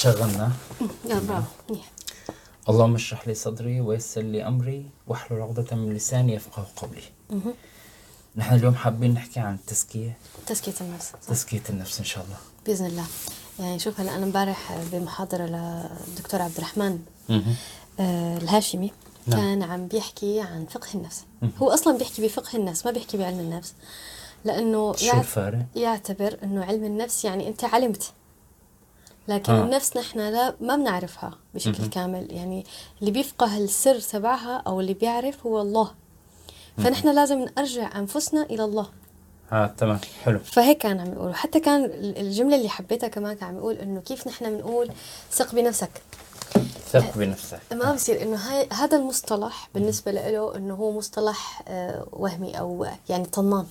شغلنا. برافو منيح اللهم اشرح لي صدري ويسر لي أمري واحلل عقدة من لساني يفقه قولي. نحن اليوم حابين نحكي عن التزكية تزكية النفس صح. تزكية النفس إن شاء الله. بإذن الله. يعني شوف هلا أنا امبارح بمحاضرة للدكتور عبد الرحمن. آه، الهاشمي. نعم. كان عم بيحكي عن فقه النفس. هو أصلا بيحكي بفقه النفس ما بيحكي بعلم النفس. لأنه شو الفارق؟ يعتبر أنه علم النفس يعني أنت علمت. لكن آه. آه. النفس نحن لا ما بنعرفها بشكل كامل. يعني اللي بيفقه السر تبعها أو اللي بيعرف هو الله. فنحن لازم نرجع أنفسنا إلى الله. آه تمام. حلو. فهيك كان عم يقول. وحتى كان الجملة اللي حبيتها كمان كان عم يقول إنه كيف نحن بنقول ثق بنفسك. ثق بنفسك. ما بصير إنه هاي هذا المصطلح بالنسبة له إنه هو مصطلح آه، وهمي أو يعني طنان.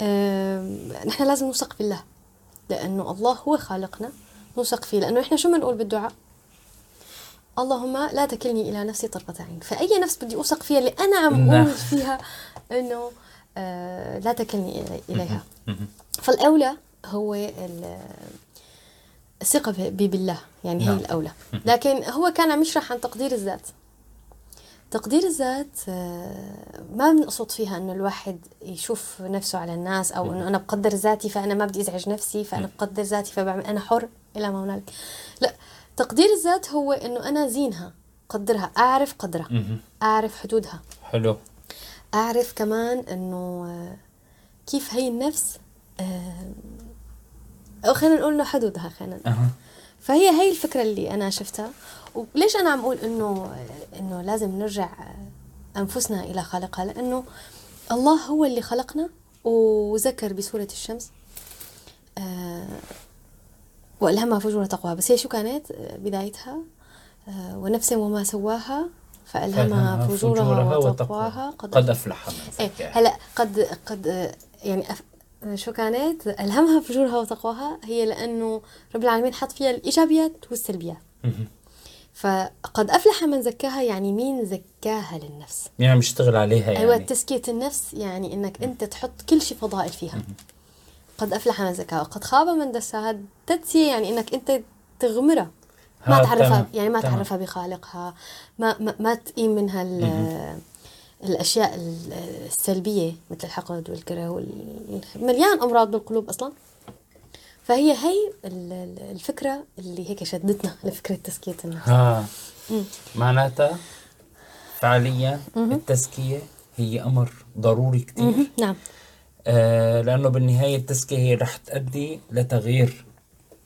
آم، نحن لازم نثق بالله. لأنه الله هو خالقنا. نثق فيه لأنه إحنا شو بنقول بالدعاء؟ اللهم لا تكلني إلى نفسي طرفة عين. فأي نفس بدي أوثق فيها اللي أنا عم نعم. أقول فيها إنه آه، لا تكلني إلي- إليها. مهم. فالأولى هو ال- الثقة ب- ب- بالله يعني هي نعم. الأولى. لكن هو كان عم يشرح عن تقدير الذات. تقدير الذات آه، ما بنقصد فيها إنه الواحد يشوف نفسه على الناس أو إنه أنا بقدر ذاتي فأنا ما بدي أزعج نفسي فأنا بقدر ذاتي فبعمل أنا حر. إلى ما هنالك لا تقدير الذات هو إنه أنا زينها قدرها أعرف قدرها. أعرف حدودها. حلو. أعرف كمان إنه آه، كيف هي النفس آه، أو خلينا نقول إنه حدودها خلينا فهي هي الفكرة اللي أنا شفتها. وليش أنا عم أقول إنه إنه لازم نرجع أنفسنا إلى خالقها؟ لأنه الله هو اللي خلقنا وذكر بسورة الشمس. والهمها فجورها تقواها بس هي شو كانت؟ آه، بدايتها آه ونفس وما سواها فالهمها فجورها وتقواها قد أفلح من إيه زكاها هلا قد قد يعني أف... شو كانت؟ الهمها فجورها وتقواها هي لأنه رب العالمين حط فيها الإيجابيات والسلبيات. فقد أفلح من زكاها يعني مين زكاها للنفس؟ يعني بيشتغل عليها يعني. أيوه تزكية النفس يعني إنك أنت تحط كل شيء فضائل فيها. قد أفلح من زكاها وقد خاب من دساها تدسيه يعني إنك أنت تغمرها ما ها، تعرفها يعني ما. تعرفها بخالقها. ما ما, ما تقيم منها ال- الأشياء ال- السلبية مثل الحقد والكره وال- مليان أمراض بالقلوب أصلا. فهي هي ال- ال- الفكرة اللي هيك شدتنا لفكره تزكيه النفس ها. مم. معناتها فعليا التزكية هي أمر ضروري مهم. نعم. لأنه بالنهاية التزكية هي رح تؤدي لتغيير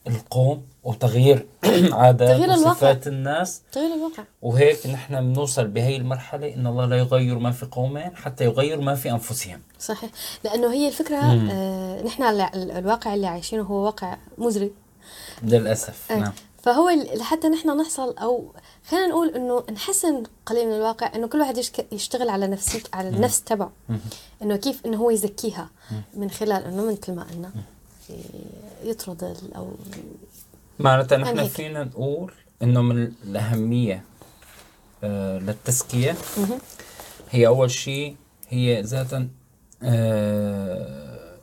القوم وتغيير عادات تغيير الواقع. وصفات الناس. تغيير الواقع. وهيك نحن بنوصل بهي المرحلة إن الله لا يغير ما في قومين حتى يغير ما في أنفسهم. صحيح. لأنه هي الفكرة آه نحن ال- ال- الواقع اللي عايشينه هو واقع مزري. للأسف آه. نعم. فهو لحتى نحن نحصل أو خلينا نقول إنه نحسن قليل من الواقع إنه كل واحد يشتغل على نفسيته على النفس تبعه. إنه كيف إنه هو يزكيها من خلال إنه مثل ما قلنا يطرد أو معناتها عن نحن. فينا نقول إنه من الأهمية آه للتزكية. مهم. هي أول شيء هي ذاتا آه،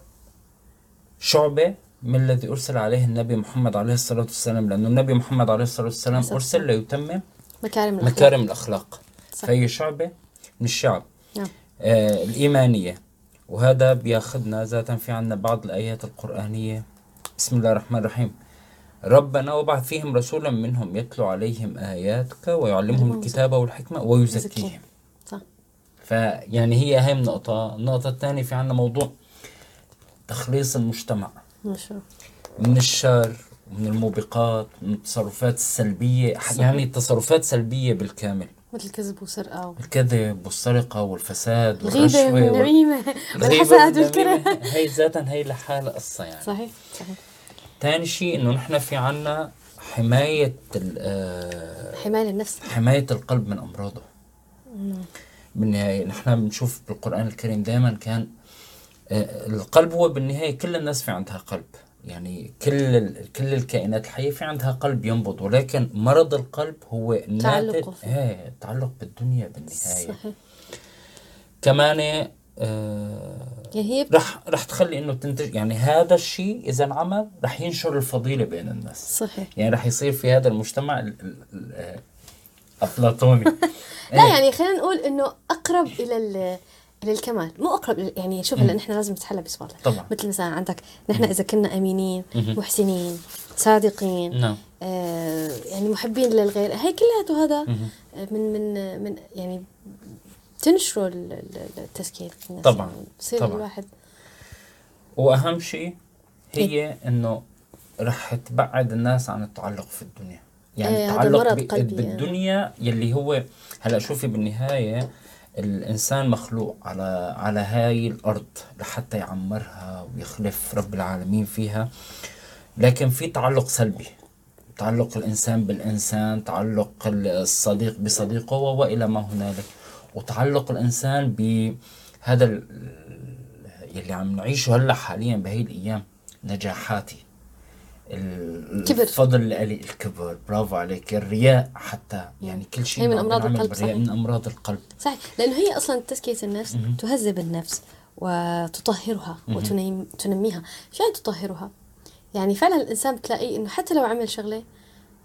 شعبة من الذي أرسل عليه النبي محمد عليه الصلاة والسلام. لأنه النبي محمد عليه الصلاة والسلام أرسل ليتمم مكارم الأخلاق. مكارم الأخلاق. صح. فهي شعبة من الشعب نعم. آه الإيمانية. وهذا بياخذنا ذاتا في عنا بعض الآيات القرآنية. بسم الله الرحمن الرحيم. ربنا وابعث فيهم رسولا منهم يتلو عليهم آياتك ويعلمهم الكتاب والحكمة ويزكيهم. يزكيهم. صح. فيعني هي أهم نقطة النقطة الثانية في عنا موضوع تخليص المجتمع. من الشر ومن الموبقات من التصرفات السلبية يعني التصرفات سلبية بالكامل. مثل الكذب وسرقه الكذب والسرقة والفساد والرشوة وال- والنميمه الغيبة والحسد والنميمة. والكره هي ذاتا هي لحالها قصة يعني. صحيح صحيح. تاني شيء إنه نحن في عنا حماية ال- آه، حماية للنفس. حماية القلب من أمراضه. بالنهاية نحن بنشوف بالقرآن الكريم دائما كان آه، القلب هو بالنهاية كل الناس في عندها قلب. يعني كل ال- كل الكائنات الحية في عندها قلب ينبض ولكن مرض القلب هو فيه. إيه تعلق بالدنيا بالنهاية. صحيح. كمان آه يعني هي رح رح تخلي إنه تنتج يعني هذا الشيء إذا انعمل رح ينشر الفضيلة بين الناس. صحيح. يعني رح يصير في هذا المجتمع ال- ال- ال- افلاطوني لا إيه. يعني خلينا نقول إنه أقرب إلى ال- إلى الكمال مو أقرب يعني شوف هلا نحن لازم نتحلى بصفات طبعاً. مثل مثلا عندك نحن إذا كنا امينين محسنين صادقين نعم. آه يعني محبين للغير هي كلها هذا من من من يعني تنشروا ال- ال- التزكيه طبعاً. يعني بصير طبعاً. الواحد. وأهم شيء هي إنه رح تبعد الناس عن التعلق في الدنيا. يعني إيه، التعلق قلبي بالدنيا يلي هو هلأ شوفي بالنهاية الإنسان مخلوق على على هاي الأرض لحتى يعمرها ويخلف رب العالمين فيها. لكن في تعلق سلبي تعلق الإنسان بالإنسان تعلق الصديق بصديقه وإلى ما هنالك. وتعلق الإنسان بهذا ال- يلي عم نعيشه هلأ حاليا بهي الأيام نجاحاتي. ال- كبر. الفضل لإلي الكبر. برافو عليك. الرياء حتى يعني كل شيء هي من بنعمل القلب، صحيح. من أمراض القلب. صحيح. لأنه هي أصلا تزكية النفس تهذب النفس وتطهرها وتنميها شو يعني تطهرها؟ يعني فعلا الإنسان بتلاقيه إنه حتى لو عمل شغلة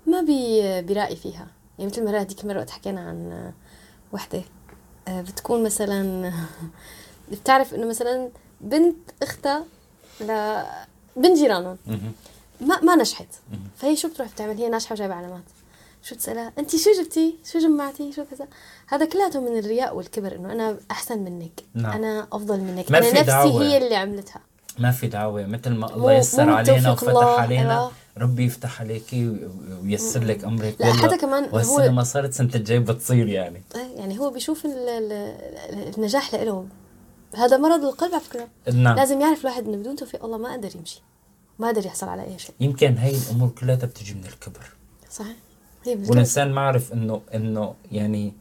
ما بي بيراقي فيها. يعني مثل ما هذيك المره وقت حكينا عن وحدة. آه، بتكون مثلا بتعرف إنه مثلا بنت أختها ل بنت جيرانهم ما ما نجحت. فهي شو بتروح بتعمل؟ هي ناجحة وجايبة علامات. شو تسألها؟ انت شو جبتي؟ شو جمعتي؟ شو كذا؟ هذا كلياته من الرياء والكبر إنه أنا أحسن منك. نعم. أنا أفضل منك. ما أنا في نفسي دعوة. هي اللي عملتها. ما في دعوة. مثل ما الله يسر علينا وفتح الله، علينا أيوة. ربي يفتح عليكي و- وييسر لك امرك لا،. حتى كمان هو- ما صارت سنة الجاي بتصير يعني. إيه، يعني هو بيشوف ال- ال- النجاح له هذا مرض القلب على فكرة. نعم. لازم يعرف الواحد إنه بدون توفيق الله ما قدر يمشي. ما قدر يحصل على أي شيء. يمكن هاي الأمور كلها بتجي من الكبر. صحيح. هي. والانسان ما عرف انه إنه يعني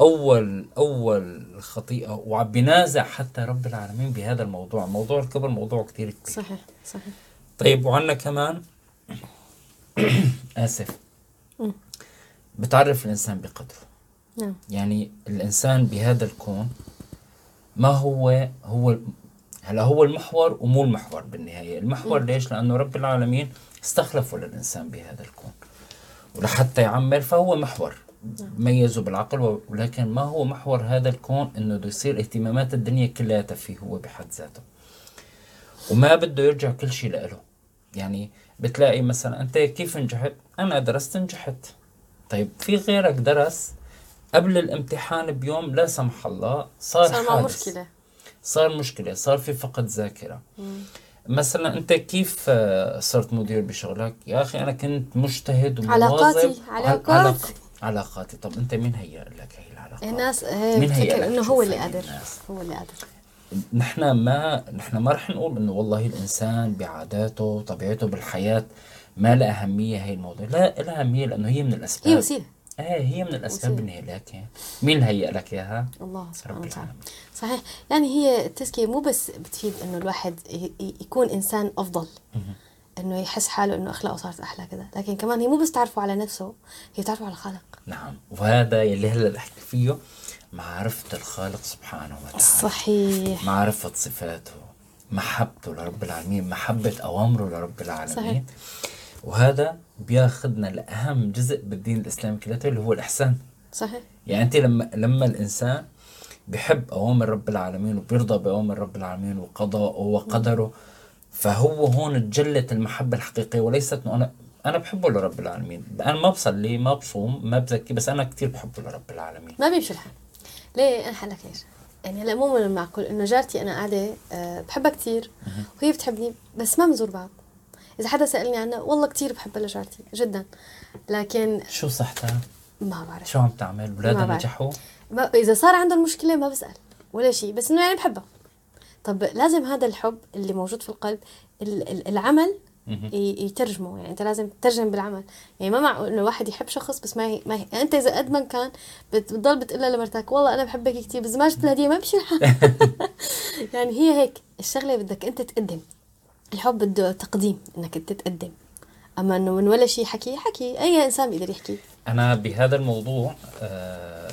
اول أول خطيئة وعم بينازع حتى رب العالمين بهذا الموضوع. موضوع الكبر موضوع كتير كبير. صحيح صحيح. طيب وعنا كمان. آسف. بتعرف الإنسان بقدره. نعم. يعني الإنسان بهذا الكون ما هو هو هلا هو المحور ومو المحور بالنهاية. المحور ليش؟ لأنه رب العالمين استخلفه للإنسان بهذا الكون. ولحتى يعمر فهو محور ميزه بالعقل ولكن ما هو محور هذا الكون؟ إنه بده يصير اهتمامات الدنيا كلها فيه هو بحد ذاته. وما بده يرجع كل شيء لإله. يعني بتلاقي مثلا أنت كيف نجحت؟ أنا درست نجحت. طيب في غيرك درس؟ قبل الامتحان بيوم لا سمح الله صار, صار حادث. مشكلة. صار مشكلة صار في فقد ذاكرة. مثلا أنت كيف آه، صرت مدير بشغلك؟ يا أخي أنا كنت مجتهد ومواظب. علاقاتي- عل- علاقاتي. علاق- علاقاتي؟ طب أنت مين هيأ لك هي العلاقات؟ الناس هي مين هي بتفكر لك؟ إنه هو اللي قادر؟ هو اللي قادر. نحن ما نحن ما رح نقول إنه والله الإنسان بعاداته وطبيعته بالحياة ما لها أهمية هي الموضوع. لا لها أهمية لأنه هي من الأسباب. هي وسيلة. إيه هي من وسيلة. بالنهاية لكن مين هيأ لك إياها؟ الله سبحانه وتعالى. صحيح. يعني هي التزكية مو بس بتفيد إنه الواحد يكون إنسان أفضل. إنه يحس حاله إنه أخلاقه صارت أحلى كذا لكن كمان هي مو بس تعرفه على نفسه هي تعرفه على الخالق. نعم. وهذا يلي هلأ بحكي فيه معرفة الخالق سبحانه وتعالى. صحيح. معرفة صفاته محبته لرب العالمين محبة أوامره لرب العالمين. صحيح. وهذا بياخذنا لأهم جزء بالدين الإسلامي كلياته اللي هو الإحسان. صحيح. يعني أنت لما لما الإنسان بحب أوامر رب العالمين وبيرضى بأوامر رب العالمين وقضاءه وقدره فهو هون تجلت المحبة الحقيقية وليست إنه أنا أنا بحبه لرب العالمين. أنا ما بصلي ما بصوم ما بزكي بس أنا كتير بحبه لرب العالمين. ما بيمشي الحال. ليه؟ أنا حلك ليش يعني هلا مو من المعقول إنه جارتي أنا قاعدة أه بحبها كثير وهي بتحبني بس ما بنزور بعض. إذا حدا سألني عنها والله كثير بحبها لجارتي جدا. لكن شو صحتها؟ ما بعرف. شو عم تعمل؟ ما ولادها بعرف. نجحوا؟ إذا صار عندهم مشكله ما بسأل ولا شيء بس إنه يعني بحبها طب لازم هذا الحب اللي موجود في القلب ال- ال- العمل يترجمه. يعني أنت لازم تترجم بالعمل. يعني ما معقول إنه واحد يحب شخص بس ما هي ما هي. يعني أنت إذا قد ما كان بت- بتضل بتقول لمرتك والله أنا بحبك كثير بس ما جبت لها هديه ما بمشي الحال يعني هي هيك. الشغلة بدك أنت تقدم. الحب بده تقديم إنك أنت تقدم. أما إنه من ولا شيء حكي حكي. أي إنسان بيقدر يحكي. أنا بهذا الموضوع آه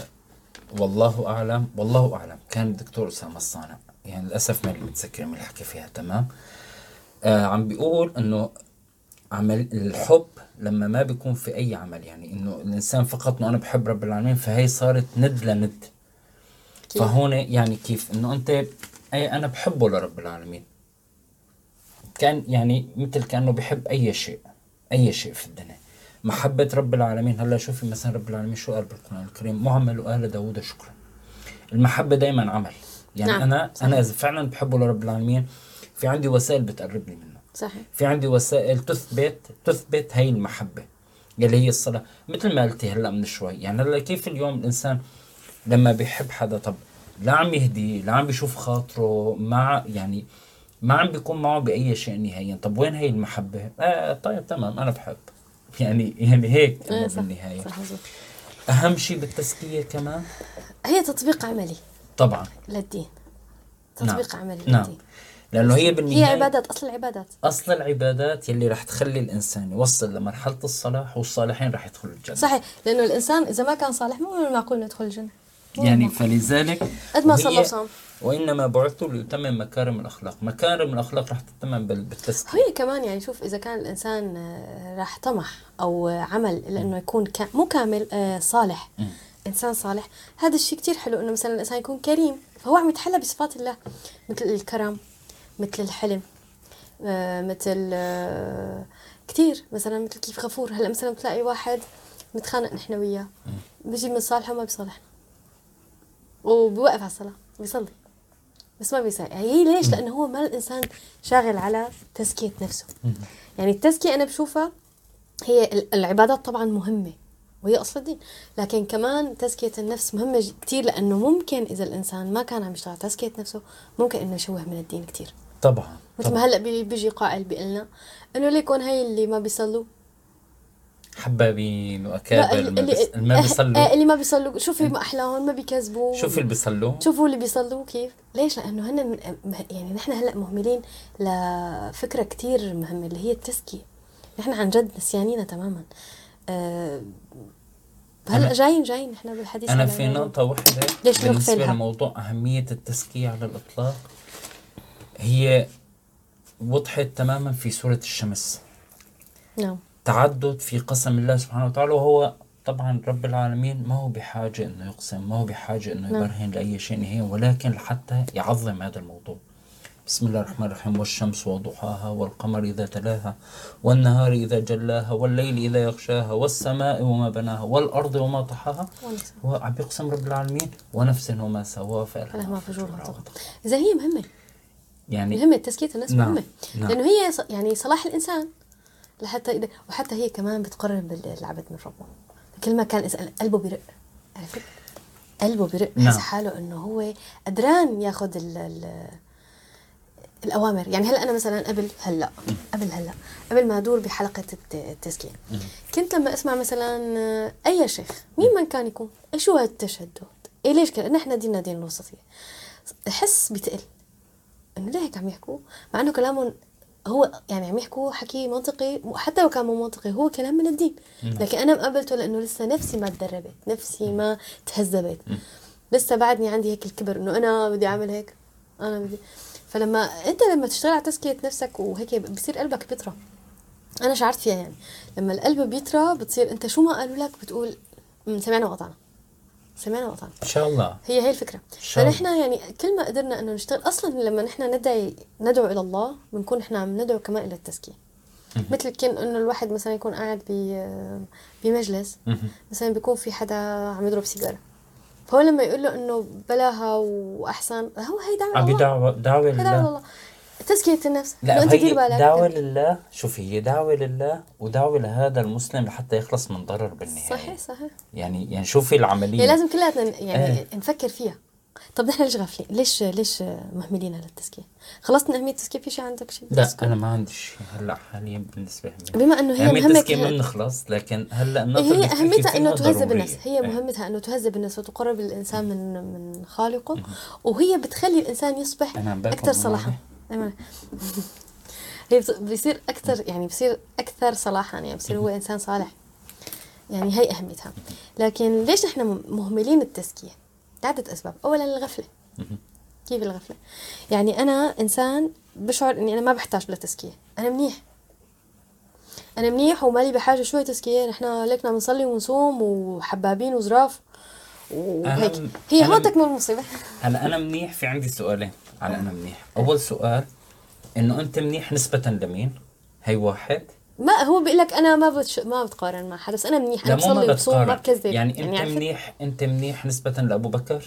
والله أعلم والله أعلم. كان الدكتور أسامة الصانع. يعني للأسف ما متذكر من الحكي فيها تمام؟ آه عم بيقول إنه عمل الحب لما ما بيكون في أي عمل يعني إنه الإنسان فقط إنه أنا بحب رب العالمين فهي صارت ند لند. كيف؟ فهون يعني كيف؟ إنه أنت أي أنا بحبه لرب العالمين. كان يعني مثل كأنه بحب أي شيء أي شيء في الدنيا. محبة رب العالمين هلا شوفي مثلا رب العالمين شو قال بالقرآن الكريم؟ معمل آل داوود شكرا. المحبة دايما عمل. يعني نعم، أنا صحيح. أنا إذا فعلا بحبه لرب العالمين في عندي وسائل بتقربني منه. صحيح. في عندي وسائل تثبت تثبت هي المحبة اللي هي الصلاة. مثل ما قلتي هلا من شوي يعني هلا كيف اليوم الإنسان لما بيحب حدا طب لا عم يهدي لا عم بيشوف خاطره ما يعني ما عم بيكون معه بأي شيء نهائيا. طب وين هي المحبة؟ آه طيب تمام أنا بحب. يعني يعني هيك إنه صح بالنهاية. صح مزبوط. أهم شيء بالتزكية كمان؟ هي تطبيق عملي. طبعا. للدين. نعم. تطبيق عملي نعم. للدين. لأنه هي هي بالنهاية عبادات أصل العبادات. أصل العبادات يلي رح تخلي الإنسان يوصل لمرحلة الصلاح والصالحين رح يدخلوا الجنة. صحيح لأنه الإنسان إذا ما كان صالح مو من المعقول إنه يدخل الجنة. يعني. فلذلك قد ما صلى وصام. وإنما بعثت ليتمم مكارم الأخلاق. مكارم الأخلاق رح تتمم بال- بالتزكية. هي كمان يعني شوف إذا كان الإنسان آه، راح طمح أو عمل لأنه يكون كا مو كامل آه، صالح. مم. إنسان صالح. هذا الشيء كتير حلو إنه مثلا الإنسان يكون كريم فهو عم يتحلى بصفات الله مثل الكرم مثل الحلم آه، مثل كتير. مثلا مثل كيف غفور. هلأ مثلا بتلاقي واحد متخانق نحن وياه بيجي من صالحه وما بيصالحنا وبوقف على الصلاة بيصلي. بس ما بيساعد. هي ليش؟ لأنه هو ما الإنسان شاغل على تزكية نفسه. يعني التزكية أنا بشوفها هي ال- العبادات طبعا مهمة وهي أصل الدين. لكن كمان تزكية النفس مهمة كتير لأنه ممكن إذا الإنسان ما كان عم يشتغل على تزكية نفسه ممكن إنه يشوه من الدين كتير. طبعا مثل ما هلأ بي- بيجي قائل بيقلنا إنه ليكون هي اللي ما بيصلوا حبابين لا وأكابر اللي, ما اللي, بس- ما بيصلوا. اللي ما بيصلوا شوفي ما أحلاهم ما بيكذبوا. شوف اللي بيصلوا. شوفوا اللي بيصلوا كيف. ليش؟ لأنه هن يعني نحن هلأ مهملين لفكرة كتير مهمة اللي هي التزكية. نحن عن جد نسيانينا تماما. أه هلأ جايين جايين نحن بالحديث عن في. نقطة واحدة ليش بالنسبة نغفلها؟ لموضوع أهمية التزكية على الإطلاق هي وضحت تماما في سورة الشمس. نعم. تعدد في قسم الله سبحانه وتعالى وهو طبعا رب العالمين ما هو بحاجة إنه يقسم ما هو بحاجة إنه نعم. يبرهن لأي شيء نهائي ولكن لحتى يعظم هذا الموضوع. بسم الله الرحمن الرحيم. والشمس وضحاها والقمر إذا تلاها والنهار إذا جلاها والليل إذا يغشاها والسماء وما بناها والأرض وما طحاها. ونفس. هو عم بيقسم رب العالمين ونفس وما سواها فجورها وتقوى إذا هي مهمة. يعني مهمة تزكية النفس نعم، مهمة. نعم. لأنه هي يعني صلاح الإنسان. لحتى وحتى هي كمان بتقرب ال- العبد من ربه كل ما كان إنسان قلبه برق عرفت؟ قلبه برق نعم. بحس حاله إنه هو قدران ياخذ ال ال الأوامر. يعني هلأ أنا مثلا قبل هلأ قبل هلأ قبل ما أدور بحلقة الت- التزكية كنت لما أسمع مثلا أي شيخ مين من كان يكون؟ شو هالتشدد إيه ليش كده؟ نحن ديننا دين الوسطية. أحس بتقل. إنه ليه هيك عم يحكوا؟ مع إنه كلامهم هو يعني عم يحكوا حكي منطقي حتى لو كان مو منطقي هو كلام من الدين. لكن أنا مقبلته لأنه لسه نفسي ما تدربت نفسي ما تهذبت. لسه بعدني عندي هيك الكبر إنه أنا بدي أعمل هيك أنا بدي. فلما أنت لما تشتغل على تزكية نفسك وهيك بصير قلبك بيطرى. أنا شعرت فيها يعني. لما القلب بيطرى بتصير أنت شو ما قالوا لك بتقول "أمم، سمعنا وقطعنا. سمعنا وقطعنا إن شاء الله. هي هي الله. فنحن يعني كل ما قدرنا إنه نشتغل أصلا لما نحن ندعي ندعو إلى الله بنكون نحن عم ندعو كمان إلى التزكية مثل كان إنه الواحد مثلا يكون قاعد بمجلس. مثلا بيكون في حدا عم يضرب سيجارة. فهو لما يقول له إنه بلاها وأحسن هو هي دعوة عم هي دعوة لله. تزكية النفس لا أنت دير بالك دعوة لله شوفي هي دعوة لله ودعوة لهذا المسلم لحتى يخلص من ضرر بالنهاية صحيح صحيح يعني يعني شوفي العملية يعني لازم كلياتنا يعني إيه. نفكر فيها طب نحن ليش غافلين؟ ليش ليش مهملين على التزكية؟ خلصت من أهمية التزكية في شيء عندك شيء لا؟ أنا ما عندي شيء هلأ حاليا بالنسبة لي بما إنه هي مهمة التزكية ما بنخلص لكن هلأ هي فيها إنه تهذب. الناس هي إيه. مهمتها إنه تهذب الناس وتقرب الإنسان من من خالقه وهي بتخلي الإنسان يصبح أنا من صلاحا. هي بصير أكثر يعني بصير أكثر صلاحا يعني بصير هو إنسان صالح. يعني هي أهميتها. لكن ليش نحن مهملين التزكية؟ لعده أسباب. اولا الغفلة. كيف الغفلة؟ يعني أنا إنسان بشعر إني أنا ما بحتاج لتزكيه أنا منيح. أنا منيح ومالي بحاجة شوي تزكية. نحن لكنا بنصلي ونصوم وحبابين وزراف. وهيك هي هون تكمن المصيبة. هلا أنا منيح في عندي سؤالين. على أنا منيح. أول سؤال إنه أنت منيح نسبة لمين؟ هي واحد. ما هو بيقول لك أنا ما بتش... ما بتقارن مع حدا بس أنا منيح. أنا بصلي وبصوم ما بكذب يعني أنت عرفت؟ منيح أنت منيح نسبة لأبو بكر؟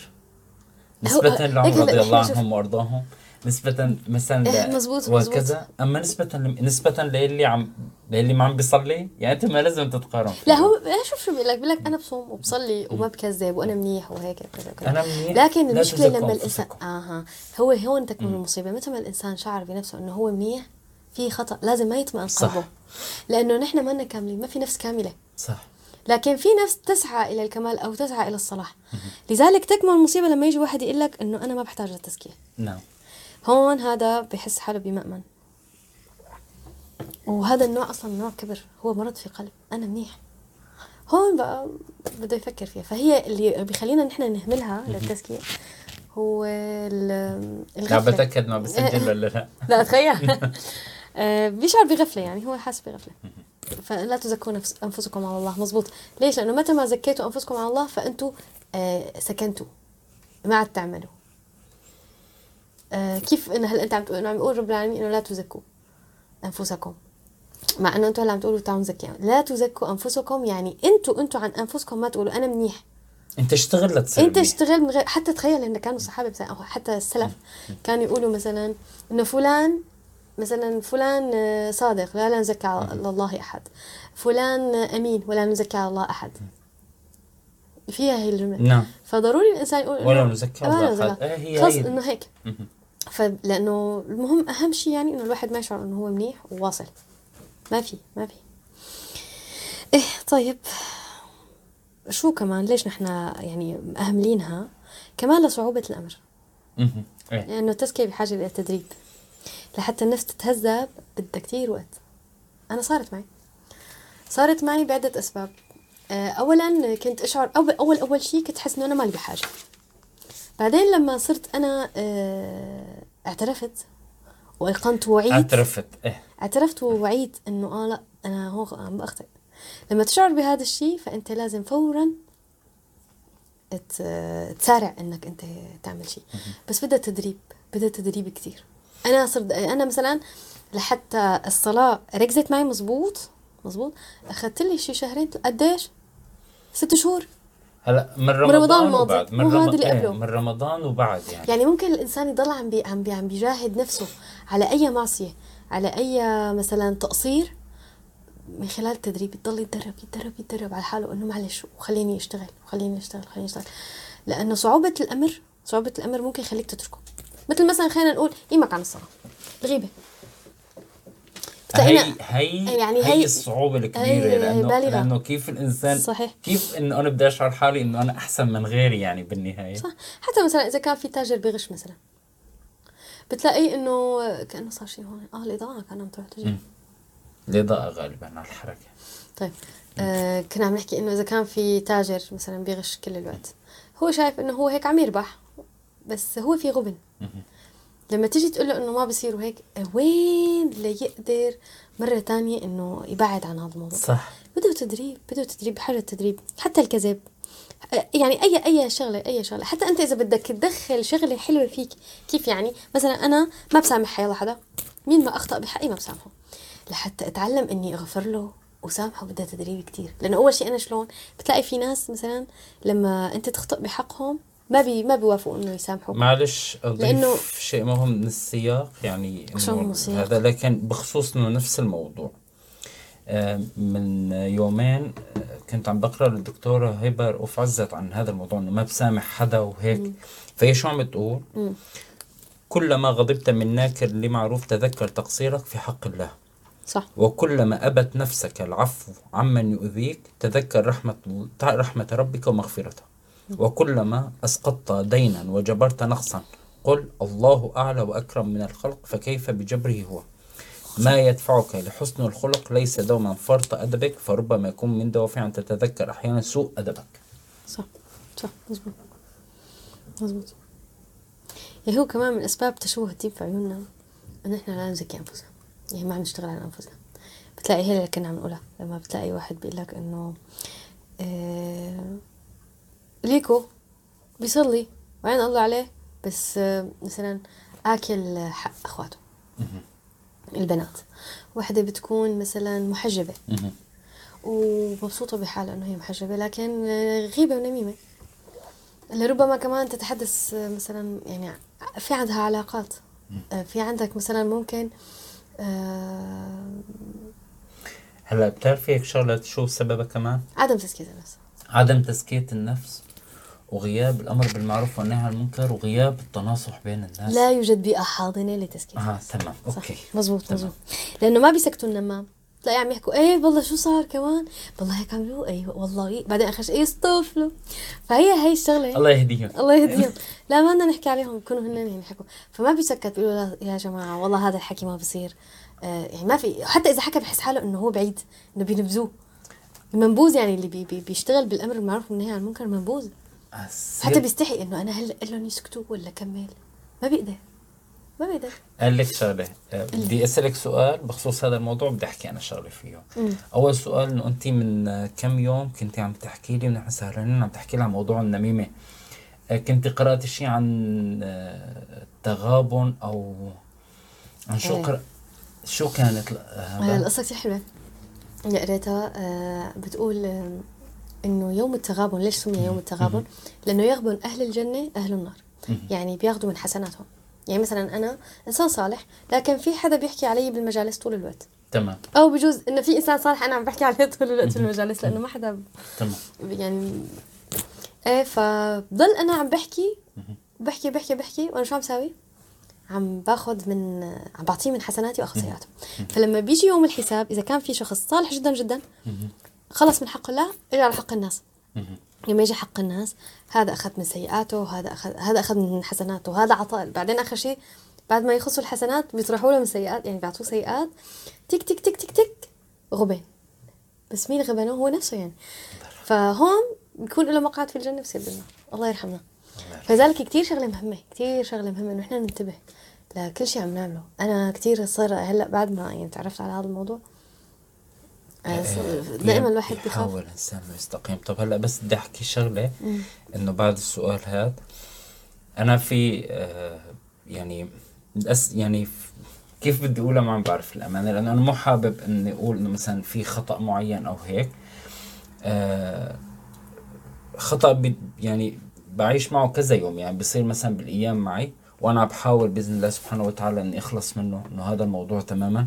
نسبة لعمر رضي الله عنهم وأرضاهم. نسبة مثلا إيه، مزبوط، وكذا. أما نسبة نسبة للي عم للي ما عم بيصلي؟ يعني أنت ما لازم تتقارن. لا. هو شوف شو بيقول لك بيقول لك أنا بصوم وبصلي وما بكذب وأنا منيح وهيك. كذا كذا أنا منيح. لكن المشكلة لما الانسان. آها. هو هون تكمن المصيبة. متى ما الإنسان شعر بنفسه إنه هو منيح في خطأ. لازم ما يطمئن. قلبه. لأنه نحن ما كاملين ما في نفس كاملة. صح. لكن في نفس تسعى إلى الكمال أو تسعى إلى الصلاح. لذلك تكمن المصيبة لما يجي واحد يقول لك إنه أنا ما بحتاج للتزكية. نعم. هون هذا بحس حاله بمأمن. وهذا النوع أصلا نوع كبر هو مرض في قلب. أنا منيح. هون بقى بده يفكر فيها. فهي اللي بيخلينا نحن نهملها للتزكية هو ال- لا بتأكد ما بسجل ولا لا. لا تخيل. آه، بيشعر بغفلة يعني هو حاسس بغفلة. فلا تزكوا نفس أنفسكم على الله. مزبوط ليش؟ لأنه متى ما زكيتوا أنفسكم على الله فانتم آه، سكنتوا. ما عاد تعملوا. كيف إنه هلا أنت عم تقول إنه عم يقول رب العالمين إنه لا تزكوا أنفسكم؟ مع إنه أنتم هلا عم تقولوا تعالوا نزكي. لا تزكوا أنفسكم يعني أنتم أنتم عن أنفسكم ما تقولوا. أنا منيح. أنت اشتغل لتصير أنت. اشتغل من غير حتى تخيل إن كانوا الصحابه مثلا أو حتى السلف كانوا يقولوا مثلا إنه فلان مثلا فلان آه، صادق لا لا نزكي على الله أحد. فلان آه، أمين ولا نزكي على الله أحد. فيها هي الجملة. نعم. فضروري الإنسان يقول ولا نزكي ولا الله. إيه هي خلص. إنه هيك. فلأنه المهم أهم شيء يعني إنه الواحد ما يشعر إنه هو منيح وواصل. ما في ما في. إيه طيب. شو كمان؟ ليش نحن يعني مأهملينها؟ كمان لصعوبة الأمر. إيه. لأنه التزكية بحاجة إلى تدريب. لحتى النفس تتهذب بدها كتير وقت. أنا صارت معي. صارت معي بعدة أسباب. آه، أولا كنت أشعر أول أول أول شيء كنت أحس إنه أنا مالي بحاجة. بعدين لما صرت أنا آه، اعترفت وأيقنت ووعيت اعترفت إيه. اعترفت ووعيت إنه آه لا أنا هو عم بخطئ لما تشعر بهذا الشيء فأنت لازم فورا تسارع إنك أنت تعمل شيء. بس بدها تدريب بدها تدريب كثير أنا صرت أنا مثلا لحتى الصلاة ركزت معي مزبوط مزبوط أخذت لي شي شهرين قديش؟ ست شهور. هلا من رمضان رمضان الماضي. وبعد من رمضان اللي إيه قبله. من رمضان وبعد يعني يعني ممكن الإنسان يضل عم بي عم بي عم بيجاهد نفسه على أي معصية على أي مثلا تقصير من خلال التدريب يضل يتدرب يتدرب يتدرب على حاله إنه معلش وخليني أشتغل وخليني أشتغل خليني أشتغل لأنه صعوبة الأمر صعوبة الأمر ممكن يخليك تتركه مثل مثلا خلينا نقول قيمك عن الصلاة الغيبة هي هي يعني هي هي- الصعوبة الكبيرة هي لأنه بالغة. لأنه كيف الإنسان صحيح. كيف إنه أنا بدي أشعر حالي إنه أنا أحسن من غيري يعني بالنهاية. صح. حتى مثلا إذا كان في تاجر بغش مثلا بتلاقيه إنه كأنه صار شيء هون. آه الإضاءة كان عم تروح تجي. مم. الإضاءة غالبا على الحركة. طيب. آه كنا عم نحكي إنه إذا كان في تاجر مثلا بيغش كل الوقت هو شايف إنه هو هيك عم يربح بس هو في غبن. لما تيجي تقول له إنه ما بصير وهيك وين ليقدر مرة تانية إنه يبعد عن هذا الموضوع؟ صح. بده تدريب بده تدريب بحاجة تدريب حتى الكذب. يعني أي أي شغلة أي شغلة حتى أنت إذا بدك تدخل شغلة حلوة فيك كيف يعني؟ مثلا أنا ما بسامح حيلا حدا مين ما أخطأ بحقي ما بسامحه. لحتى أتعلم إني أغفر له وسامحه بدها تدريب كتير. لأنه أول شيء أنا شلون؟ بتلاقي في ناس مثلا لما أنت تخطئ بحقهم ما بي ما بيوافقوا إنه يسامحوك معلش لأنه- شيء مهم من السياق يعني؟ هذا لكن بخصوص إنه نفس الموضوع. آه، من يومين آه، كنت عم بقرأ للدكتورة هبة رؤوف عزت عن هذا الموضوع إنه ما بسامح حدا وهيك. فهي شو عم بتقول؟ كلما غضبت من ناكر لمعروف تذكر تقصيرك في حق الله. صح. وكلما أبت نفسك العفو عمن يؤذيك تذكر رحمة رحمة ربك ومغفرته وكلما أسقطت دينا وجبرت نقصا قل الله أعلى وأكرم من الخلق فكيف بجبره هو؟ ما يدفعك لحسن الخلق ليس دوما فرط أدبك فربما يكون من دوافع أن تتذكر أحيانا سوء أدبك. صح صح مزبوط مزبوط يعني هو كمان من أسباب تشوه الدين في عيوننا انه إحنا لا نزكي أنفسنا. يعني ما عم نشتغل على أنفسنا. بتلاقي هي اللي كنا عم نقولها لما بتلاقي واحد بيقول لك إنه آه ليكو. بيصلي. وعين الله عليه بس مثلا آكل حق أخواته. البنات. واحدة بتكون مثلا محجبة. مهم. ومبسوطة بحالها إنه هي محجبة لكن آه، غيبة ونميمة. لربما كمان تتحدث آه، مثلا يعني في عندها علاقات. آه، في عندك مثلا ممكن آه، هلأ بتعرفي هيك شغلة شو سببها كمان؟ عدم تزكية النفس. عدم تزكية النفس. وغياب الأمر بالمعروف والنهي عن المنكر وغياب التناصح بين الناس. لا يوجد بيئة حاضنة لتزكية آه تمام أوكي. مزبوط تمام. مزبوط لأنه ما بيسكتوا النمام. تلاقي عم يحكوا إيه والله شو صار كمان؟ والله هيك عملوا أيوه والله. إيه. بعدين آخر شيء يصطفلوا فهي هي الشغلة الله يهديهم. الله يهديهم. لا ما بدنا نحكي عليهم يكونوا هن يحكوا. فما بيسكت بيقولوا لا يا جماعة والله هذا الحكي ما بصير. آه يعني ما في حتى إذا حكى بحس حاله إنه هو بعيد إنه بينبذوه. المنبوذ يعني اللي بي بي بيشتغل بالأمر بالمعروف والنهي عن المنكر منبوذ. حتى بيستحي إنه أنا هلا أقول لهم يسكتوا ولا كمل؟ ما بيقدر. ما بيقدر. قال لك شغلة بدي أسألك سؤال بخصوص هذا الموضوع بدي أحكي أنا شغلة فيه. مم. أول سؤال إنه انت من كم يوم كنت عم تحكي لي ونحن سهرانين عم تحكي لي عن موضوع النميمة. آه، كنت قرات شيء عن آه، التغابن أو عن شو إيه. قرأ شو كانت آه، القصة كثير حلوة. اللي قريتها آه، بتقول إنه يوم التغابن ليش سمي يوم التغابن؟ لأنه يغبن أهل الجنة أهل النار. يعني بياخذوا من حسناتهم. يعني مثلا أنا إنسان صالح لكن في حدا بيحكي علي بالمجالس طول الوقت. تمام. أو بجوز إنه في إنسان صالح أنا عم بحكي عليه طول الوقت في المجالس لأنه ما حدا تمام. يعني إيه فبضل أنا عم بحكي بحكي بحكي بحكي وأنا شو عم ساوي؟ عم باخذ من عم بعطيه من حسناتي واخذ سيئاته فلما بيجي يوم الحساب إذا كان في شخص صالح جدا جدا خلص من حق الله اجى على حق الناس. لما يجي حق الناس هذا أخذ من سيئاته هذا اخذ هذا أخذ من حسناته هذا عطاء. بعدين آخر شيء بعد ما يخصوا الحسنات بيطرحوا له من سيئات يعني بيعطوه سيئات. تك تك تك تك تك غبن. بس مين غبنه؟ هو نفسه يعني. فهون بيكون له مقعد في الجنة بصير بالنار الله يرحمنا. فلذلك كتير شغلة مهمة كتير شغلة مهمة إنه إحنا ننتبه لكل شيء عم نعمله. أنا كتير صار هلأ بعد ما يعني تعرفت على هذا الموضوع دائما الواحد بخاف. يحاول الانسان إنه يستقيم. طب هلأ بس بدي أحكي شغلة إنه بعد السؤال هذا أنا في آه يعني يعني كيف بدي أقولها ما عم بعرف الأمانة لأنه أنا مو حابب إني أقول إنه مثلا في خطأ معين أو هيك. آه خطأ يعني بعيش معه كذا يوم يعني بصير مثلا بالأيام معي وأنا عم بحاول بإذن الله سبحانه وتعالى إني أخلص منه إنه هذا الموضوع تماما.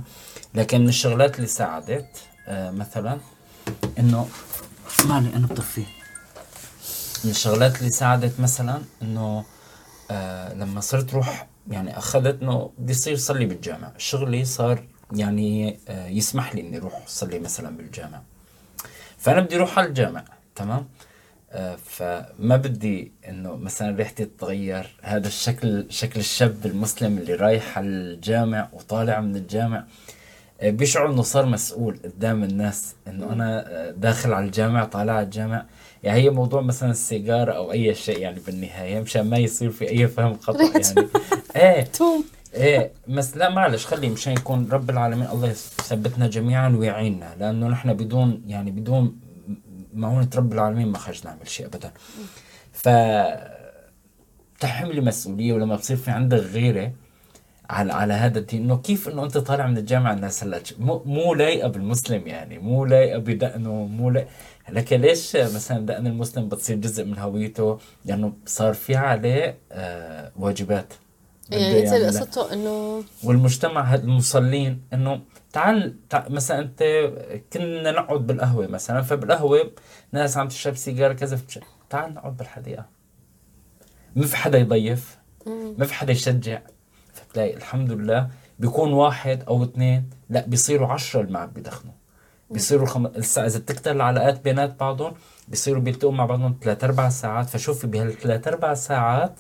لكن من الشغلات اللي ساعدت آه مثلا إنه مالي أنا بطفيه من الشغلات اللي ساعدت مثلا إنه آه لما صرت روح يعني أخذت إنه بدي يصير صلي بالجامع. شغلي صار يعني آه يسمح لي إني أروح اصلي مثلا بالجامع. فأنا بدي أروح على الجامع تمام؟ آه فما بدي إنه مثلا ريحتي تتغير. هذا الشكل شكل الشاب المسلم اللي رايح على الجامع وطالع من الجامع. آه، بيشعر إنه صار مسؤول قدام الناس إنه أنا آه، داخل على الجامع طالع على الجامع. يعني هي موضوع مثلا السيجارة أو أي شيء يعني بالنهاية مشان ما يصير في أي فهم خطأ يعني. إيه إيه بس لا معلش خلي مشان يكون رب العالمين الله يثبتنا جميعا ويعيننا. لأنه نحن بدون يعني بدون معونة رب العالمين ما خرج نعمل شيء ابدا. ف تحملي مسؤولية ولما بصير في عندك غيرة على على هذا الدين إنه كيف إنه أنت طالع من الجامعة الناس هلا مو, مو لايقة بالمسلم يعني مو لايقة بدقنه مو لايقه لك ليش مثلا دقن المسلم بتصير جزء من هويته؟ لأنه صار في عليه آه واجبات. بده يعني انت. قصدته انه والمجتمع المصلين إنه تعال, تعال مثلا أنت كنا نقعد بالقهوة مثلا فبالقهوة ناس عم تشرب سيجارة كذا تعال نقعد بالحديقة. ما في حدا يضيف ما في حدا يشجع. فتلاقي الحمد لله بيكون واحد أو اثنين لا بيصيروا عشرة اللي معك بدخنوا بيصيروا خم... الساعة إذا بتكتر العلاقات بينات بعضهم بيصيروا بيلتقوا مع بعضهم ثلاث أربع ساعات فشوفي بهالثلاث أربع ساعات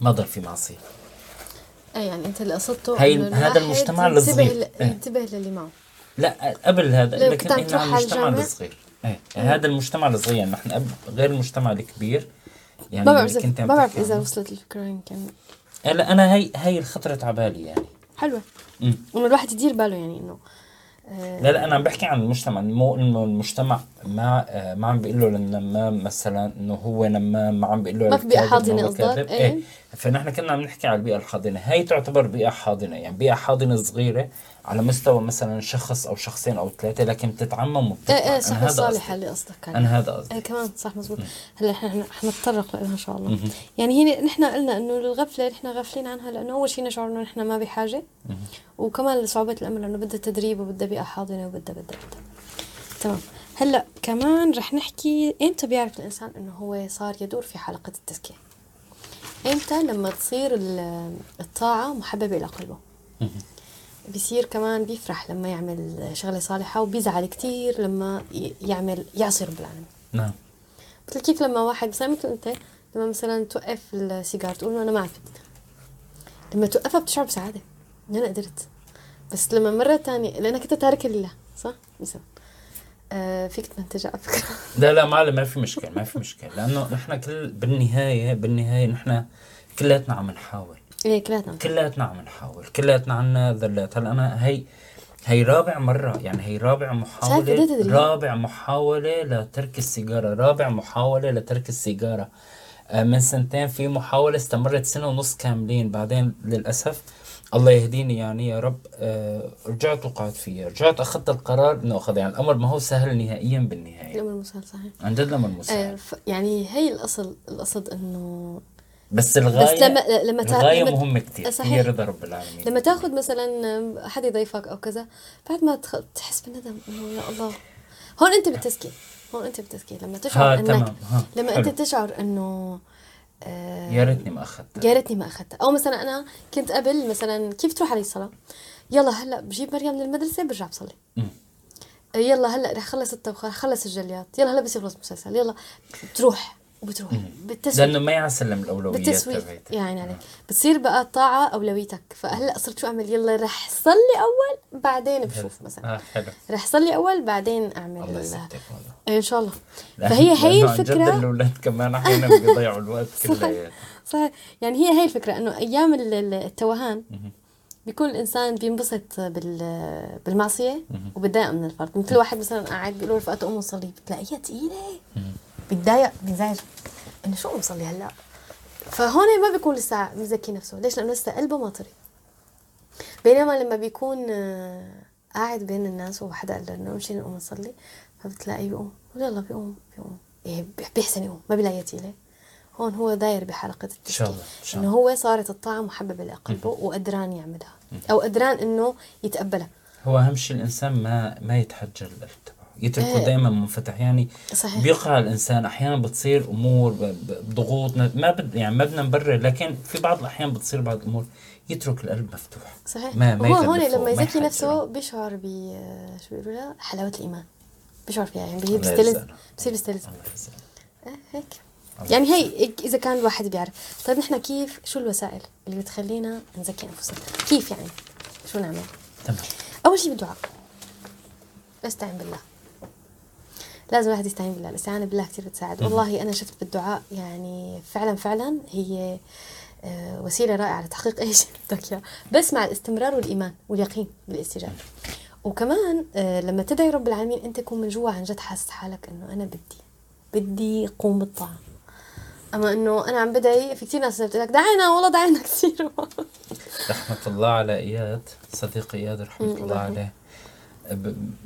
ما ضل في معصية اي يعني أنت اللي قصدته هي- هذا المجتمع الصغير. ل- إيه. ينتبه للي معه لا قبل هذا لكن على على المجتمع؟ الصغير إيه هذا المجتمع الصغير نحن غير المجتمع الكبير يعني ما بعرف إذا ما بعرف إذا. وصلت الفكرة يمكن هلا أنا هي هي الخطرة على بالي يعني حلوة. انه الواحد يدير باله يعني إنه آه، لا لا أنا عم بحكي عن المجتمع مو إنه المجتمع ما آه، ما عم بيقول له للنمام مثلا إنه هو نمام ما عم بيقول له ما في حاضنة هو قصدك؟ إيه. إيه فنحن كنا عم نحكي على البيئة الحاضنة هي تعتبر بيئة حاضنة يعني بيئة حاضنة صغيرة على مستوى مثلا شخص أو شخصين أو ثلاثة لكن بتتعمم وبتطلع. إيه إيه صح الصالحه. اللي قصدك عليها أنا هذا قصدي. إيه كمان صح مزبوط هلا إحنا حنتطرق لها إن شاء الله. يعني هي نحن قلنا إنه الغفلة نحن غافلين عنها لأنه أول شيء نشعر إنه نحن ما بحاجة. وكمان صعوبة الأمر إنه بدها تدريب وبدها بيئة حاضنة وبدها بدها بدها. تمام. هلا كمان رح نحكي إمتى بيعرف الإنسان إنه هو صار يدور في حلقة التزكية؟ إمتى لما تصير ال- الطاعة محببة إلى قلبه؟ بيصير كمان بيفرح لما يعمل شغلة صالحة وبيزعل كتير لما يعمل يعصي رب العالمين نعم. مثل كيف لما واحد مثلا مثل أنت لما مثلا توقف السيجار تقول أنا ما عرفت لما توقفها بتشعر بسعادة ان أنا قدرت. بس لما مرة تانية لأنك أنت تارك لله صح؟ مثلا. آه فيك تمنتج على فكرة. لا لا ما ما في مشكلة ما في مشكلة. لأنه نحن كل بالنهاية بالنهاية نحن كلياتنا عم نحاول. إيه كلاتنا كلياتنا عم نحاول. كلياتنا عنا ذلات هلأ أنا هي هي رابع مرة يعني هي رابع محاولة؟ رابع محاولة لترك السيجارة. رابع محاولة لترك السيجارة. آه، من سنتين في محاولة استمرت سنة ونص كاملين. بعدين للأسف الله يهديني يعني يا رب. آه، رجعت وقعت فيها. رجعت أخذت القرار إنه أخذ. يعني الأمر ما هو سهل نهائيا بالنهاية. الأمر المسهل صحيح. عن جد الأمر آه مسهل ف- يعني هي الأصل القصد إنه بس الغاية بس لما لما تأ- الغاية لما- مهمة كتير هي صحيح. رضا رب العالمين. لما تأخذ مثلا حد يضيفك أو كذا بعد ما تخ... تحس بالندم إنه يا الله. هون أنت بالتزكيه هون أنت بالتزكيه لما تشعر ها انك تمام ها لما حلو. أنت تشعر إنه آه يا ريتني ما أخذتها يا ريتني ما اخذتها أو مثلا أنا كنت قبل مثلا كيف تروح علي الصلاة؟ يلا هلأ بجيب مريم من المدرسة برجع بصلي. يلا هلأ رح خلص الطبخه رح خلص الجليات. يلا هلأ بس يخلص المسلسل يلا بتروح. وبتروح. بالتسويق. لأنه ما يعسلم الأولويات بالتسويق. يعني عليك. بتصير بقى الطاعة أولويتك. فهلأ صرت شو أعمل؟ يلا رح صلي أول بعدين بشوف مثلا. آه حلو. رح صلي أول بعدين أعمل الله ال- يسعدك والله. إن شاء الله. فهي هي عن جد الأولاد كمان أحيانا بيضيعوا الوقت. كله صحيح. يعني هي هي الفكرة إنه أيام ال- ال- التوهان بيكون الإنسان بينبسط بال- بالمعصية وبتضايق من الفرض مثل واحد مثلا قاعد بيقول رفقته قوم نصلي بتلاقيها تقيلة. بتضايق بينزعج إنه شو قوم صلي هلأ؟ فهون ما بيكون لسه مزكي نفسه. ليش؟ لأنه لسه قلبه ما طري. بينما لما بيكون آه، قاعد بين الناس وحدا قال له انه امشي نقوم نصلي فبتلاقيه بيقوم. يلا بيقوم بيقوم. إيه بيحسن يقوم. ما بيلاقي تقيله هون هو داير بحلقة شاء إنه هو صارت الطاعة محببة لقلبه وقدران يعملها. أو قدران إنه يتقبلها. هو أهم شيء الإنسان ما ما يتحجر القلب. يتركه إيه. دائما منفتح. يعني صحيح. بيقع الإنسان أحيانا بتصير أمور بضغوط ما بد يعني ما بدنا نبرر لكن في بعض الأحيان بتصير بعض الأمور يترك القلب مفتوح. صحيح. ما ما هو هون لما ما يزكي. نفسه بيشعر ب شو بيقولوا لها حلاوة الإيمان. بيشعر فيها يعني بيستلذ. بصير بيستلذ الله يجزاك. إيه هيك. يعني هي إذا كان الواحد بيعرف. طيب نحن كيف شو الوسائل اللي بتخلينا نزكي أنفسنا؟ كيف يعني؟ شو نعمل؟ تمام. أول شيء بالدعاء. استعين بالله. لازم الواحد يستعين بالله الاستعانه بالله كثير بتساعد. والله أنا شفت بالدعاء يعني فعلا فعلا هي آه، وسيلة رائعة لتحقيق أي شيء بدك إياه. بس مع الاستمرار والإيمان واليقين بالاستجابة. وكمان آه، لما تدعي رب العالمين أنت تكون من جوا عن جد حاسس حالك إنه أنا بدي بدي قوم بالطاعة. أما إنه أنا عم بدعي في كثير ناس بتقول لك دعينا والله دعينا كثير رحمة الله على إياد صديقي إياد رحمة مم، الله عليه.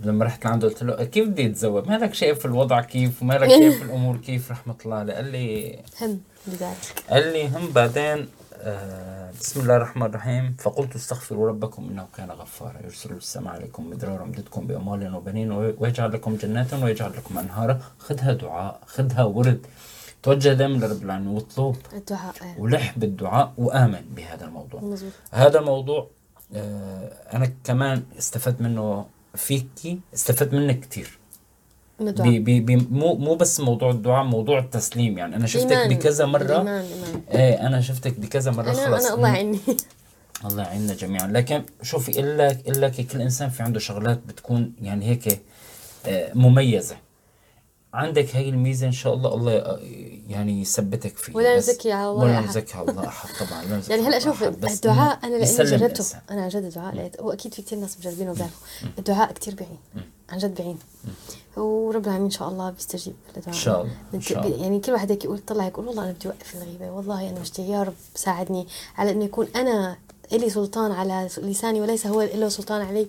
لما رحت لعنده قلت له كيف بدي أتزوج؟ مالك شايف الوضع كيف؟ ومالك شايف الأمور كيف؟ رحمة الله عليه قال لي هم بذلك قال لي هم بعدين آه بسم الله الرحمن الرحيم فقلت استغفروا ربكم إنه كان غفارا يرسل السماء عليكم مدرارا يمددكم بأموال وبنين ويجعل لكم جنات ويجعل لكم أنهارا خذها دعاء خذها ورد توجه دائما لرب العالمين واطلب الدعاء. ولح بالدعاء وآمن بهذا الموضوع مزبوط هذا الموضوع آه أنا كمان استفدت منه فيكي استفدت منك الدعاء بي بي بي مو مو بس موضوع الدعاء موضوع التسليم. يعني أنا شفتك إيمان. بكذا مرة. الايمان الايمان إيه أنا شفتك بكذا مرة أنا خلص أنا الله. يعيني الله يعيننا جميعا. لكن شوفي الا إلا كل إنسان في عنده شغلات بتكون يعني هيك آه، مميزة. عندك هاي الميزة إن شاء الله الله يعني يثبتك فيها ولا بس- نزكي على الله ولا أحد. نزكي على الله أحد طبعا لا يعني هلا شوف الدعاء أنا لاني جربته. أنا عن جد الدعاء لقيت هو أكيد في كثير ناس مجربينه وبيعرفوا. الدعاء كثير بعين عن جد بعين ورب العالمين إن شاء الله بيستجيب لدعائنا إن شاء الله، إن شاء الله. يعني كل واحد هيك يقول طلع يقول والله أنا بدي أوقف الغيبة والله أنا مشتاق يا رب ساعدني على إنه يكون أنا إلي سلطان على لساني وليس هو له سلطان علي.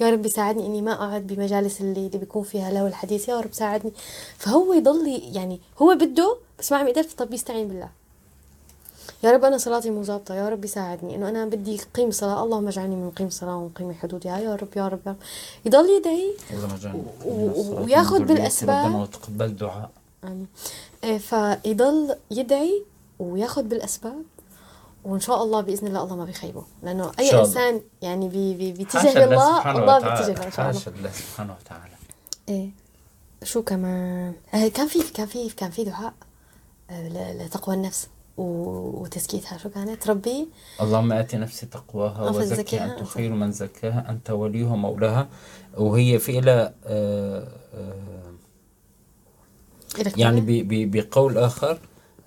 يا رب ساعدني إني ما اقعد بمجالس اللي, اللي بيكون فيها له الحديث. يا رب ساعدني. فهو يضل يعني هو بده بس ما عم يقدر. طب يستعين بالله. يا رب أنا صلاتي مو ظابطه يا رب يساعدني. إنه أنا بدي قيم الصلاة. اللهم اجعلني من قيم الصلاة ومقيم حدودها يا رب يا رب يا رب. يضل يدعي والله ما جاني. و- و- الصلاة. وياخد من ذريتي بالأسباب. ربنا وتقبل دعاء. آمين. إيه، فيضل يدعي وياخد بالأسباب. وإن شاء الله بإذن الله الله ما بيخيبه. لأنه أي. إنسان يعني بي بي بيتجه لله الله. بيتجه إن شاء الله. الله سبحانه وتعالى. إيه. شو كمان؟ آه، كان في كان في كان في دعاء آه، لتقوى النفس وتزكيتها. شو كانت؟ ربي. اللهم آت نفسي تقواها أفضل وزكي زكيها. أنت. خير من زكاها. أنت وليها مولاها وهي في إلى آه، آه، إلك يعني بقول آخر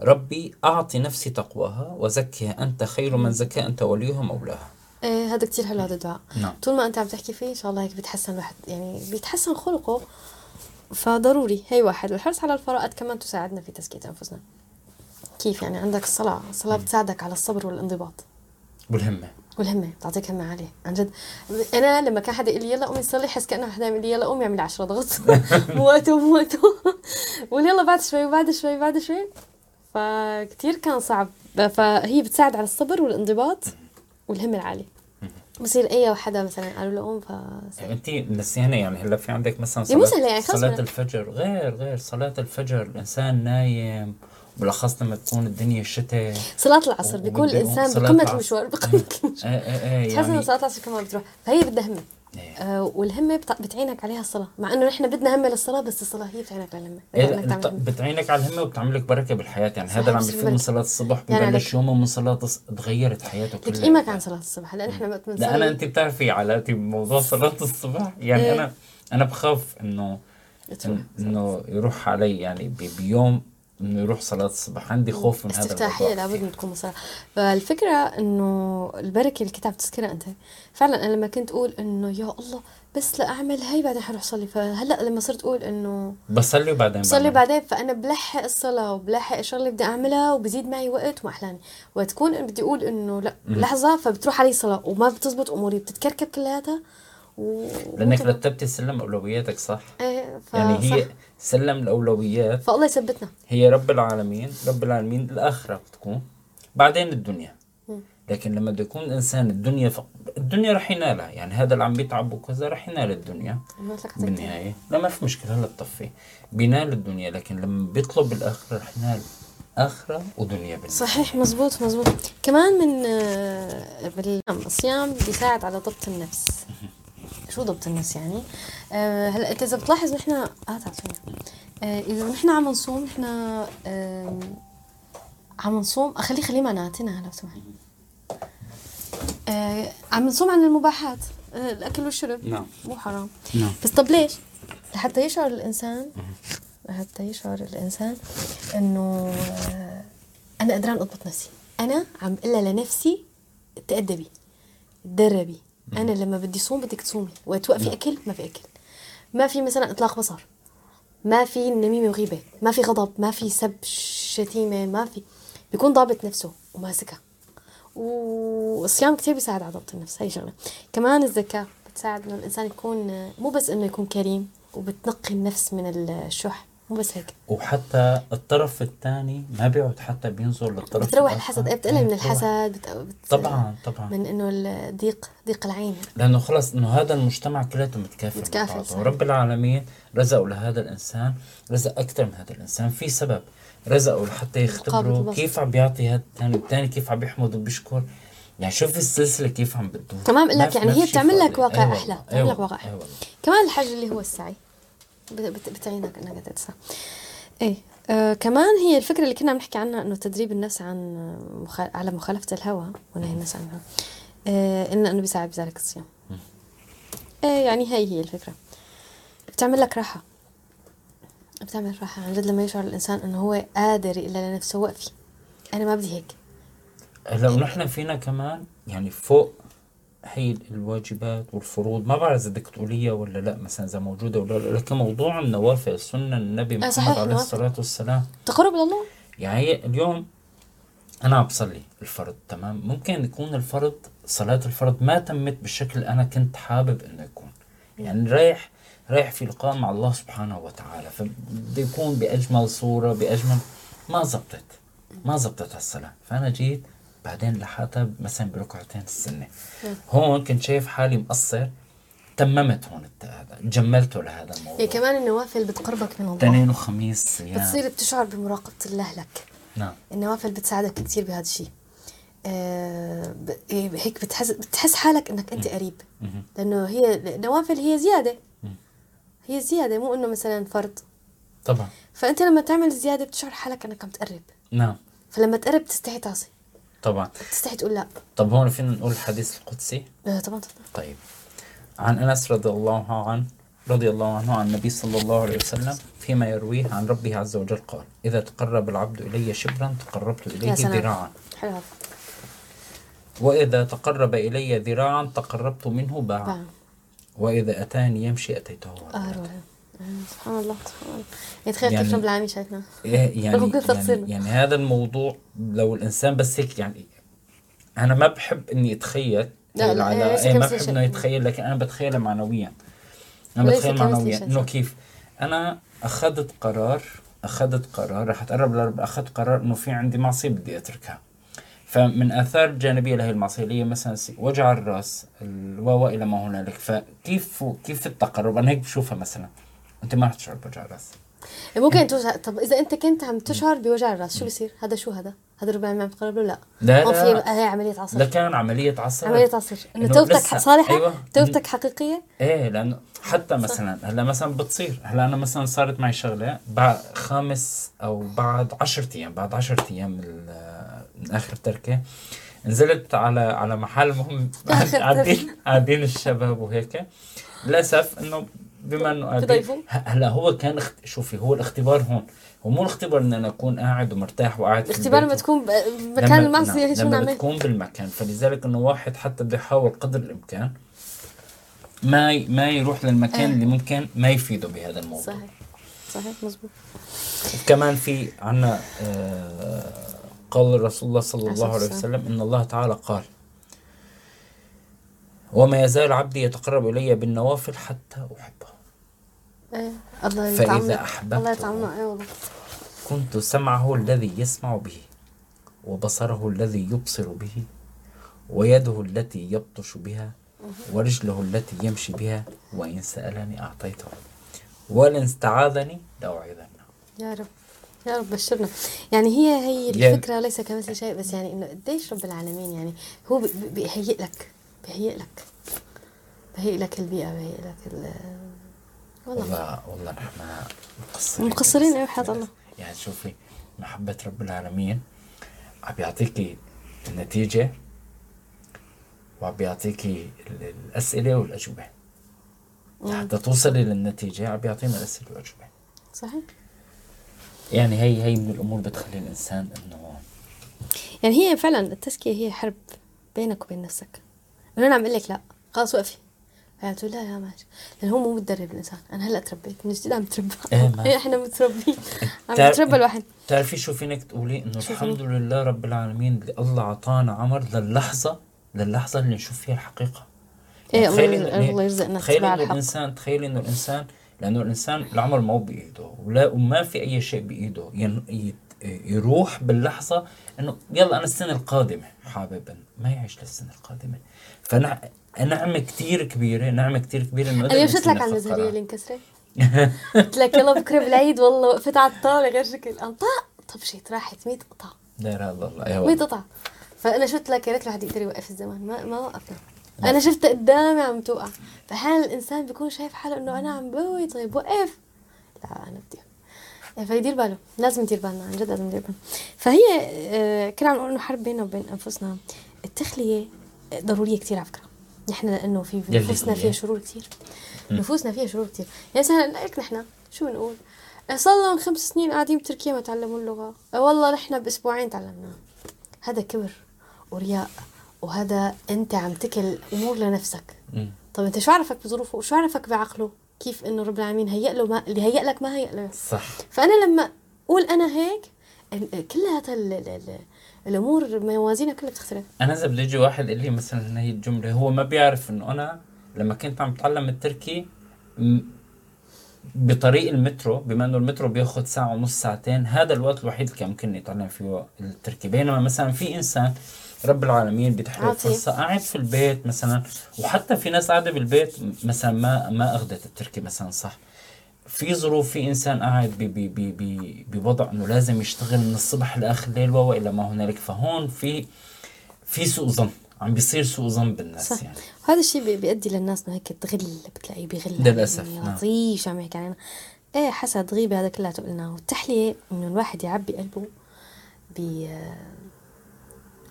ربي أعطي نفسي تقواها وزكها أنت خير من زكاها أنت وليها مولاها إيه هذا كتير حلو هذا الدعاء. نعم. طول ما أنت عم تحكي فيه إن شاء الله هيك بيتحسن الواحد يعني بيتحسن خلقه فضروري هي واحد. والحرص على الفرائض كمان تساعدنا في تزكية أنفسنا. كيف يعني؟ عندك الصلاة الصلاة بتساعدك على الصبر والانضباط. والهمة. والهمة بتعطيك همة عالية عن جد. أنا لما كان حدا يقول لي يلا قومي صلي حس كأنه حدا يقول لي يلا قومي اعملي 10 ضغط. مو وقته مو وقته وقول يلا بعد شوي وبعد شوي بعد شوي. فكتير كان صعب. فهي بتساعد على الصبر والانضباط والهمة العالية بصير أي حدا مثلا قالوا له قوم ف انت نسيانه يعني هلا في عندك مثلا صلاة, سهلة يعني، صلاة الفجر غير غير صلاة الفجر الإنسان نايم بالاخص لما تكون الدنيا شتاء. صلاة العصر بيكون صلاة بقمة. المشوار بقمة المشوار إيه إيه إيه تحس إنه يعني صلاة العصر كمان بتروح. فهي بدها همة إيه. آه والهمة بتع- بتعينك عليها الصلاة. مع إنه نحن بدنا همة للصلاة بس الصلاة هي بتعينك على الهمة. إيه. بتعينك على الهمة وبتعمل لك بركة بالحياة. يعني هذا اللي عم بيفوت من. صلاة الصبح. يعني ببلش يومه من صلاة تغيرت حياته كلها. قيمك عن صلاة الصبح. هلا نحن وقت بنصلي. لا أنا أنت بتعرفي علاقتي بموضوع صلاة الصبح. يعني إيه. أنا أنا بخاف إنه إنه يروح علي يعني بيوم إنه يروح صلاة الصبح. عندي خوف من هذا استفتاحية الموضوع لابد من تكون مصلاة فالفكرة إنه البركة اللي كنت عم تذكرها أنت. فعلا أنا لما كنت أقول إنه يا الله بس لاعمل هي بعدين حروح صلي فهلأ لما صرت أقول إنه بصلي وبعدين بصلي. بعدين فأنا بلحق الصلاة وبلحق الشغله اللي بدي اعملها وبزيد معي وقت وما أحلاني. وتكون بدي أقول إنه لأ لحظة فبتروح علي الصلاه وما بتزبط أموري بتتكركب كلياتها و... لأنك رتبتي سلم أولوياتك صح؟ إيه ف... يعني هي صح. سلم الاولويات فالله يثبتنا. هي رب العالمين رب العالمين الآخرة بتكون بعدين الدنيا. لكن لما بده يكون الانسان الدنيا ف... الدنيا رح ينالها. يعني هذا اللي عم بيتعب وكذا رح ينال الدنيا. بالنهاية. لا ما في مشكلة هلا بطفي بينال الدنيا لكن لما بيطلب الآخرة رح ينال آخرة ودنيا بالنهاية. صحيح مزبوط مزبوط. كمان من آه، بال- الصيام بيساعد على ضبط النفس. شو ضبط النفس يعني. آه، هلا انت إذا بتلاحظ نحن آه تعال آه إذا نحن عم نصوم نحن عم نصوم خليه خليه معناتنا لو سمحت آه عم نصوم عن المباحات الأكل والشرب. نعم. مو حرام. نعم. بس طب ليش؟ لحتى يشعر الانسان لحتى يشعر الإنسان إنه أنا قدران أضبط نفسي. أنا عم قلها لنفسي تأدبي تدربي. أنا لما بدي صوم بدك تصومي وقت توقفي أكل؟ ما في أكل. ما في مثلا إطلاق بصر ما في نميمة وغيبة ما في غضب ما في سب شتيمة ما في. بيكون ضابط نفسه وماسكها. والصيام كتير بيساعد على ضبط النفس هي شغلة. كمان الزكاة بتساعد إنه الإنسان يكون مو بس إنه يكون كريم وبتنقي النفس من الشح. مو بس هيك وحتى الطرف الثاني ما بيقعد حتى بينظر للطرف بتروح. الحسد إيه، بتقلل من. الحسد بت... بت... طبعا طبعا من إنه الضيق ضيق العين لأنه خلص إنه هذا المجتمع كلياته متكافئ متكافئ،. ورب العالمين رزقوا لهذا الإنسان رزق أكثر من هذا الإنسان في سبب رزقوا لحتى البسط. كيف عم بيعطي هذا الثاني الثاني كيف عم بيحمد وبيشكر يعني شوف السلسلة كيف عم بتدور تمام بقول لك يعني هي في شيء بتعمل لك. واقع أحلى بتعمل لك واقع أحلى. كمان الحج اللي هو السعي بتعينك انك تسعى إيه آه كمان هي الفكرة اللي كنا عم نحكي عنها إنه تدريب النفس عن مخ... على مخالفة الهوى ونهي النفس عنها. آه إن إنه بيساعد بذلك الصيام. إيه يعني هي هي الفكرة. بتعمل لك راحة. بتعمل راحة عن جد لما يشعر الإنسان إنه هو قادر إلا لنفسه وقفي. أنا ما بدي هيك. لو نحن فينا كمان يعني فوق هي الواجبات والفروض ما بعرف إذا بدك تقوليها ولا لأ مثلا إذا موجودة ولا لأ لكن موضوع النوافل سنه النبي آه، محمد صحيح، عليه. الصلاة والسلام. تقرب لله يعني اليوم أنا عم بصلي الفرض تمام؟ ممكن يكون الفرض صلاة الفرض ما تمت بالشكل أنا كنت حابب إنه يكون. يعني رايح رايح في لقاء مع الله سبحانه وتعالى فبده يكون بأجمل صورة بأجمل ما زبطت ما زبطت هالصلاة. فأنا جيت بعدين لحقتها مثلا بركعتين السنة. هون كنت شايف حالي مقصر تممت هون هذا جملته لهذا الموضوع. هي كمان النوافل بتقربك من الله اثنين وخميس أيام بتصير بتشعر بمراقبة الله لك نعم. النوافل بتساعدك كثير بهذا الشيء. آه ب- هيك بتحس بتحس حالك إنك أنت قريب. لأنه هي النوافل هي زيادة. هي زيادة مو إنه مثلا فرض. طبعا. فأنت لما تعمل زيادة بتشعر حالك إنك عم تقرب. نعم. فلما تقرب تستحي تعصي. طبعا. تستحي تقول لا. طب هون فينا نقول الحديث القدسي؟ آه طبعا طبعا. طيب. عن أنس رضي الله عنه رضي الله عنه عن النبي صلى الله عليه وسلم فيما يرويه عن ربه عز وجل قال إذا تقرب العبد إلي شبرا تقربت إليه. ذراعا. وإذا تقرب إلي ذراعا تقربت منه باعا. وإذا أتاني يمشي أتيته. آه، سبحان الله سبحان الله يتخيل يعني- كيف رب العالمين شايفنا يعني, يعني, تفصيله. يعني هذا الموضوع لو الإنسان بس هيك يعني أنا ما بحب إني أتخيل لا، لا،. ليس إيه ما بحب. إنه يتخيل لكن أنا بتخيلها معنويا وليس بتخيل معنويا صح. كيف أنا أخذت قرار أخذت قرار رح أتقرب لرب أخذت قرار إنه في عندي معصية بدي أتركها فمن آثار الجانبية لهي المعصية اللي هي مثلا وجع الرأس الواو إلى ما هنالك فكيف كيف التقرب أنا هيك بشوفها مثلا أنت ما رح تشعر بوجع الرأس. ممكن توجع طب إذا أنت كنت عم تشعر بوجع الرأس شو بصير هذا شو هذا؟ هذا رب العالمين عم تقرب له لا لا، لا. في هي عملية عصر. لكان عملية عصر. عملية عصر. إنه توبتك صالحة؟ أيوة. توبتك حقيقية؟ إيه لأنه حتى مثلا هلأ مثلا بتصير. هلأ أنا مثلا صارت معي شغلة بعد خامس أو بعد 10 أيام بعد 10 أيام من آخر تركة نزلت على على محل مهم. قاعدين قاعدين الشباب وهيك. للأسف إنه بما إنه هلا هو كان اخت... شوفي هو الاختبار هون. هو مو الاختبار ان أنا أكون قاعد ومرتاح وقاعد الاختبار لما تكون بمكان المعصيه نعم، شو لما بتكون بالمكان. فلذلك إنه واحد حتى بده يحاول قدر الإمكان ما ي- ما يروح للمكان آه. اللي ممكن ما يفيده بهذا الموضوع. صحيح صحيح مزبوط كمان في عنا آه قول رسول الله صلى الله عليه وسلم إن الله تعالى قال وما يزال عبدي يتقرب إلي بالنوافل حتى أحبه. إيه الله فإذا أحببته. الله إيه والله. كنت سمعه الذي يسمع به وبصره الذي يبصر به ويده التي يبطش بها ورجله التي يمشي بها وإن سألني أعطيته. وإن استعاذني لأعيذنه. يا رب. يا رب بشرنا. يعني هي هي يعني- الفكرة ليس كمثل شيء بس يعني إنه قديش رب العالمين يعني هو بي- بي- بيهيئ لك بيهيئ لك بيهيئ لك البيئة بيهيئ لك والله. والله نحن مقصرين مقصرين بس- أيوة حياة الله. يعني شوفي محبة رب العالمين عم بيعطيكي النتيجة وعم بيعطيكي ال- الأسئلة والأجوبة. حتى توصلي للنتيجة عم بيعطينا الأسئلة والأجوبة. صحيح. يعني هي هي من الأمور بتخلي الإنسان إنه يعني هي فعلا التزكية هي حرب بينك وبين نفسك. أنا عم أقول لك لا خلص وقفي. يعني تقول لا لا ماشي لأن هو مو متدرب الانسان أنا هلأ تربيت. من جديد عم تربى. إيه، ما- إحنا متربين عم يتربى الواحد بتعرفي شو فينك تقولي؟ شو الحمد لله رب العالمين اللي الله أعطانا عمر للحظة للحظة اللي نشوف فيها الحقيقة. إيه، تخيلي الله- يرزقنا تخيلي اتباع انه. الانسان تخيلي إنه الانسان لأنه الإنسان العمر ما هو بإيده. ولا وما في أي شيء بإيده. ين يت- يروح باللحظة إنه يلا أنا السنة القادمة حابب ما يعيش للسنة القادمة. فنع نعمة كثير كبيرة نعمة كثير كبيرة إنه أنا قدر يوم شفت لك على قرار. اللي انكسرت؟ قلت لك يلا بكرة بالعيد والله وقفت على الطاولة غير شكل. انطاق طبشت راحت 100 قطعة. لا إله إلا الله. يا 100 والله. قطعة. فأنا شفت لك يا ريت الواحد يقدر يوقف الزمان. ما ما وقفنا. أنا شفتها قدامي عم توقع. فاحيانا الإنسان بيكون شايف حاله إنه أنا عم بوي؟ طيب وقف. لا أنا بدي فيدير باله. لازم ندير بالنا عن جد لازم ندير بالنا. فهي آه، كنا عم نقول إنه حرب بيننا وبين أنفسنا. التخلية ضرورية كثير على فكرة. نحن لأنه في نفوسنا؟ فيها شرور كثير نفوسنا فيها شرور كثير يعني مثلا لك نحن شو بنقول؟ صار لهم خمس سنين قاعدين بتركيا ما تعلموا اللغة. أه والله نحن بأسبوعين تعلمناها. هذا كبر ورياء وهذا أنت عم تكل أمور لنفسك. طب أنت شو عرفك بظروفه؟ وشو عرفك بعقله؟ كيف إنه رب العالمين هيأ له ما اللي هيأ لك ما هيأ له. صح. فأنا لما أقول أنا هيك ال- كلها ال- ال- ال- الأمور موازينها كلها بتختلف. أنا إذا بده يجي واحد يقول لي مثلا هي الجملة هو ما بيعرف إنه أنا لما كنت عم اتعلم التركي بطريق المترو بما إنه المترو بياخذ ساعة ونص ساعتين هذا الوقت الوحيد اللي كان ممكن يتعلم فيه التركي. بينما مثلا في إنسان رب العالمين له عاطي. فرصه قاعد في البيت مثلا وحتى في ناس قاعدة بالبيت مثلا ما ما أخذت التركي مثلا صح. في ظروف في إنسان قاعد بوضع إنه لازم يشتغل من الصبح لآخر الليل والى ما هنالك. فهون في في سوء ظن عم بيصير سوء ظن بالناس صح. يعني. وهذا الشيء بي- بيؤدي للناس إنه هيك تغل بتلاقيه بيغل للأسف، يعني نعم. شو عم يحكي علينا إيه حسد غيبة هذا كلها قلناه والتحلية إنه الواحد يعبي قلبه ب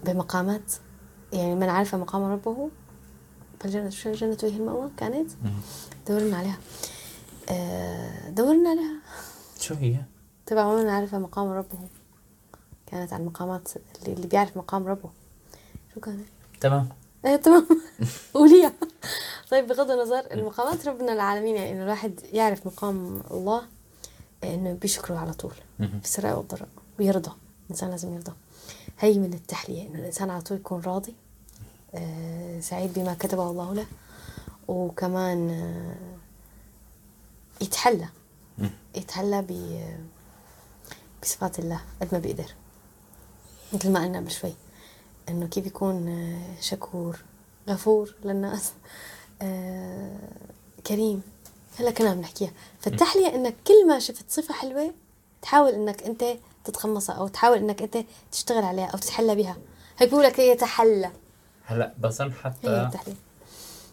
بمقامات. يعني من عرف مقام ربه؟ فالجنة شو الجنة وهي المأوى كانت؟ دورنا عليها. دورنا عليها شو هي؟ تبع ومن عرف مقام ربه. كانت عن المقامات اللي, اللي بيعرف مقام ربه. شو كانت؟ تمام. إيه تمام. قوليها. طيب بغض النظر المقامات ربنا العالمين يعني إنه الواحد يعرف مقام الله إنه بيشكره على طول. في السراء والضراء ويرضى. الإنسان لازم يرضى. هي من التحلية إنه الإنسان على طول يكون راضي آه سعيد بما كتبه الله له. وكمان آه يتحلى. يتحلى ب بصفات الله قد ما بيقدر. مثل ما قلنا قبل شوي إنه كيف يكون آه، شكور غفور للناس آه، كريم. هلا كنا عم نحكيها. فالتحلية إنك كل ما شفت صفة حلوة تحاول إنك أنت تتقمصها أو تحاول إنك أنت تشتغل عليها أو تتحلى بها. هيك بيقول لك يتحلى هلا هي حتى التحلية.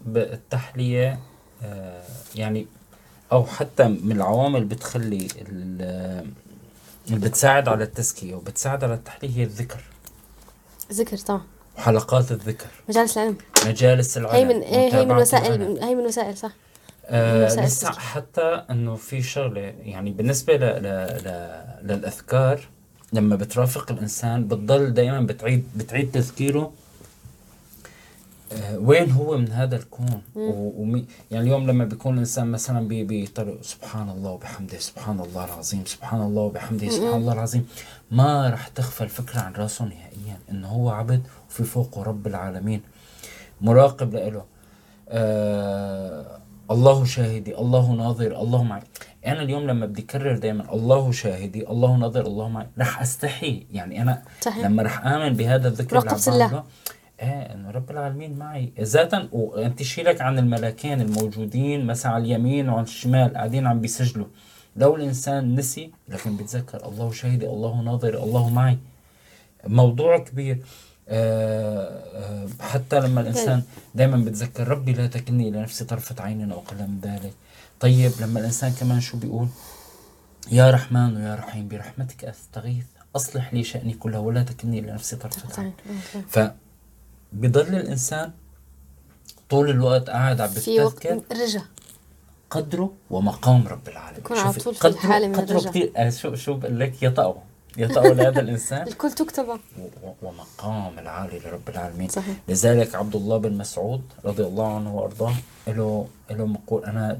بالتحلية آه، يعني أو حتى من العوامل بتخلي ال- اللي بتساعد على التزكية وبتساعد على التحلية هي الذكر. ذكر طبعا. وحلقات الذكر. مجالس العلم. مجالس العلم هي من إيه هي من وسائل العلم. هي من وسائل صح. آه لسه. حتى إنه في شغلة يعني بالنسبة ل ل ل للأذكار لما بترافق الإنسان بتضل دائما بتعيد بتعيد تذكيره وين هو من هذا الكون؟ ومي يعني اليوم لما بيكون الإنسان مثلا بطريق سبحان الله وبحمده سبحان الله العظيم سبحان الله وبحمده سبحان الله العظيم ما رح تغفل الفكرة عن رأسه نهائيا إنه هو عبد وفي فوقه رب العالمين. مراقب له آه الله شاهدي الله ناظر الله معي. أنا اليوم لما بدي اكرر دائما الله شاهدي الله ناظر الله معي رح أستحي. يعني أنا صحيح. لما رح آمن بهذا الذكر الله. إيه إنه رب العالمين معي. ذاتا وأنت شيلك عن الملاكين الموجودين مثلا على اليمين وعلى الشمال قاعدين عم بيسجلوا. لو الإنسان نسي لكن بيتذكر الله شاهدي الله ناظر الله معي. موضوع كبير. آه، آه، حتى لما الإنسان دائما بتذكر ربي لا تكلني إلى نفسي طرفة عين أو أقل من ذلك. طيب لما الإنسان كمان شو بيقول؟ يا رحمن ويا رحيم برحمتك أستغيث أصلح لي شأني كله ولا تكلني إلى نفسي طرفة عين. طبعا فبضل الإنسان طول الوقت قاعد عم بتذكر رجع. قدره ومقام رب العالمين. بيكون على طول في قدره- حالة من قدره. كثير آه، شو شو بقول لك؟ يطأه. يطأه لهذا الإنسان. الكل و- ومقام العالي لرب العالمين. صحيح. لذلك عبد الله بن مسعود رضي الله عنه وأرضاه له له مقول. أنا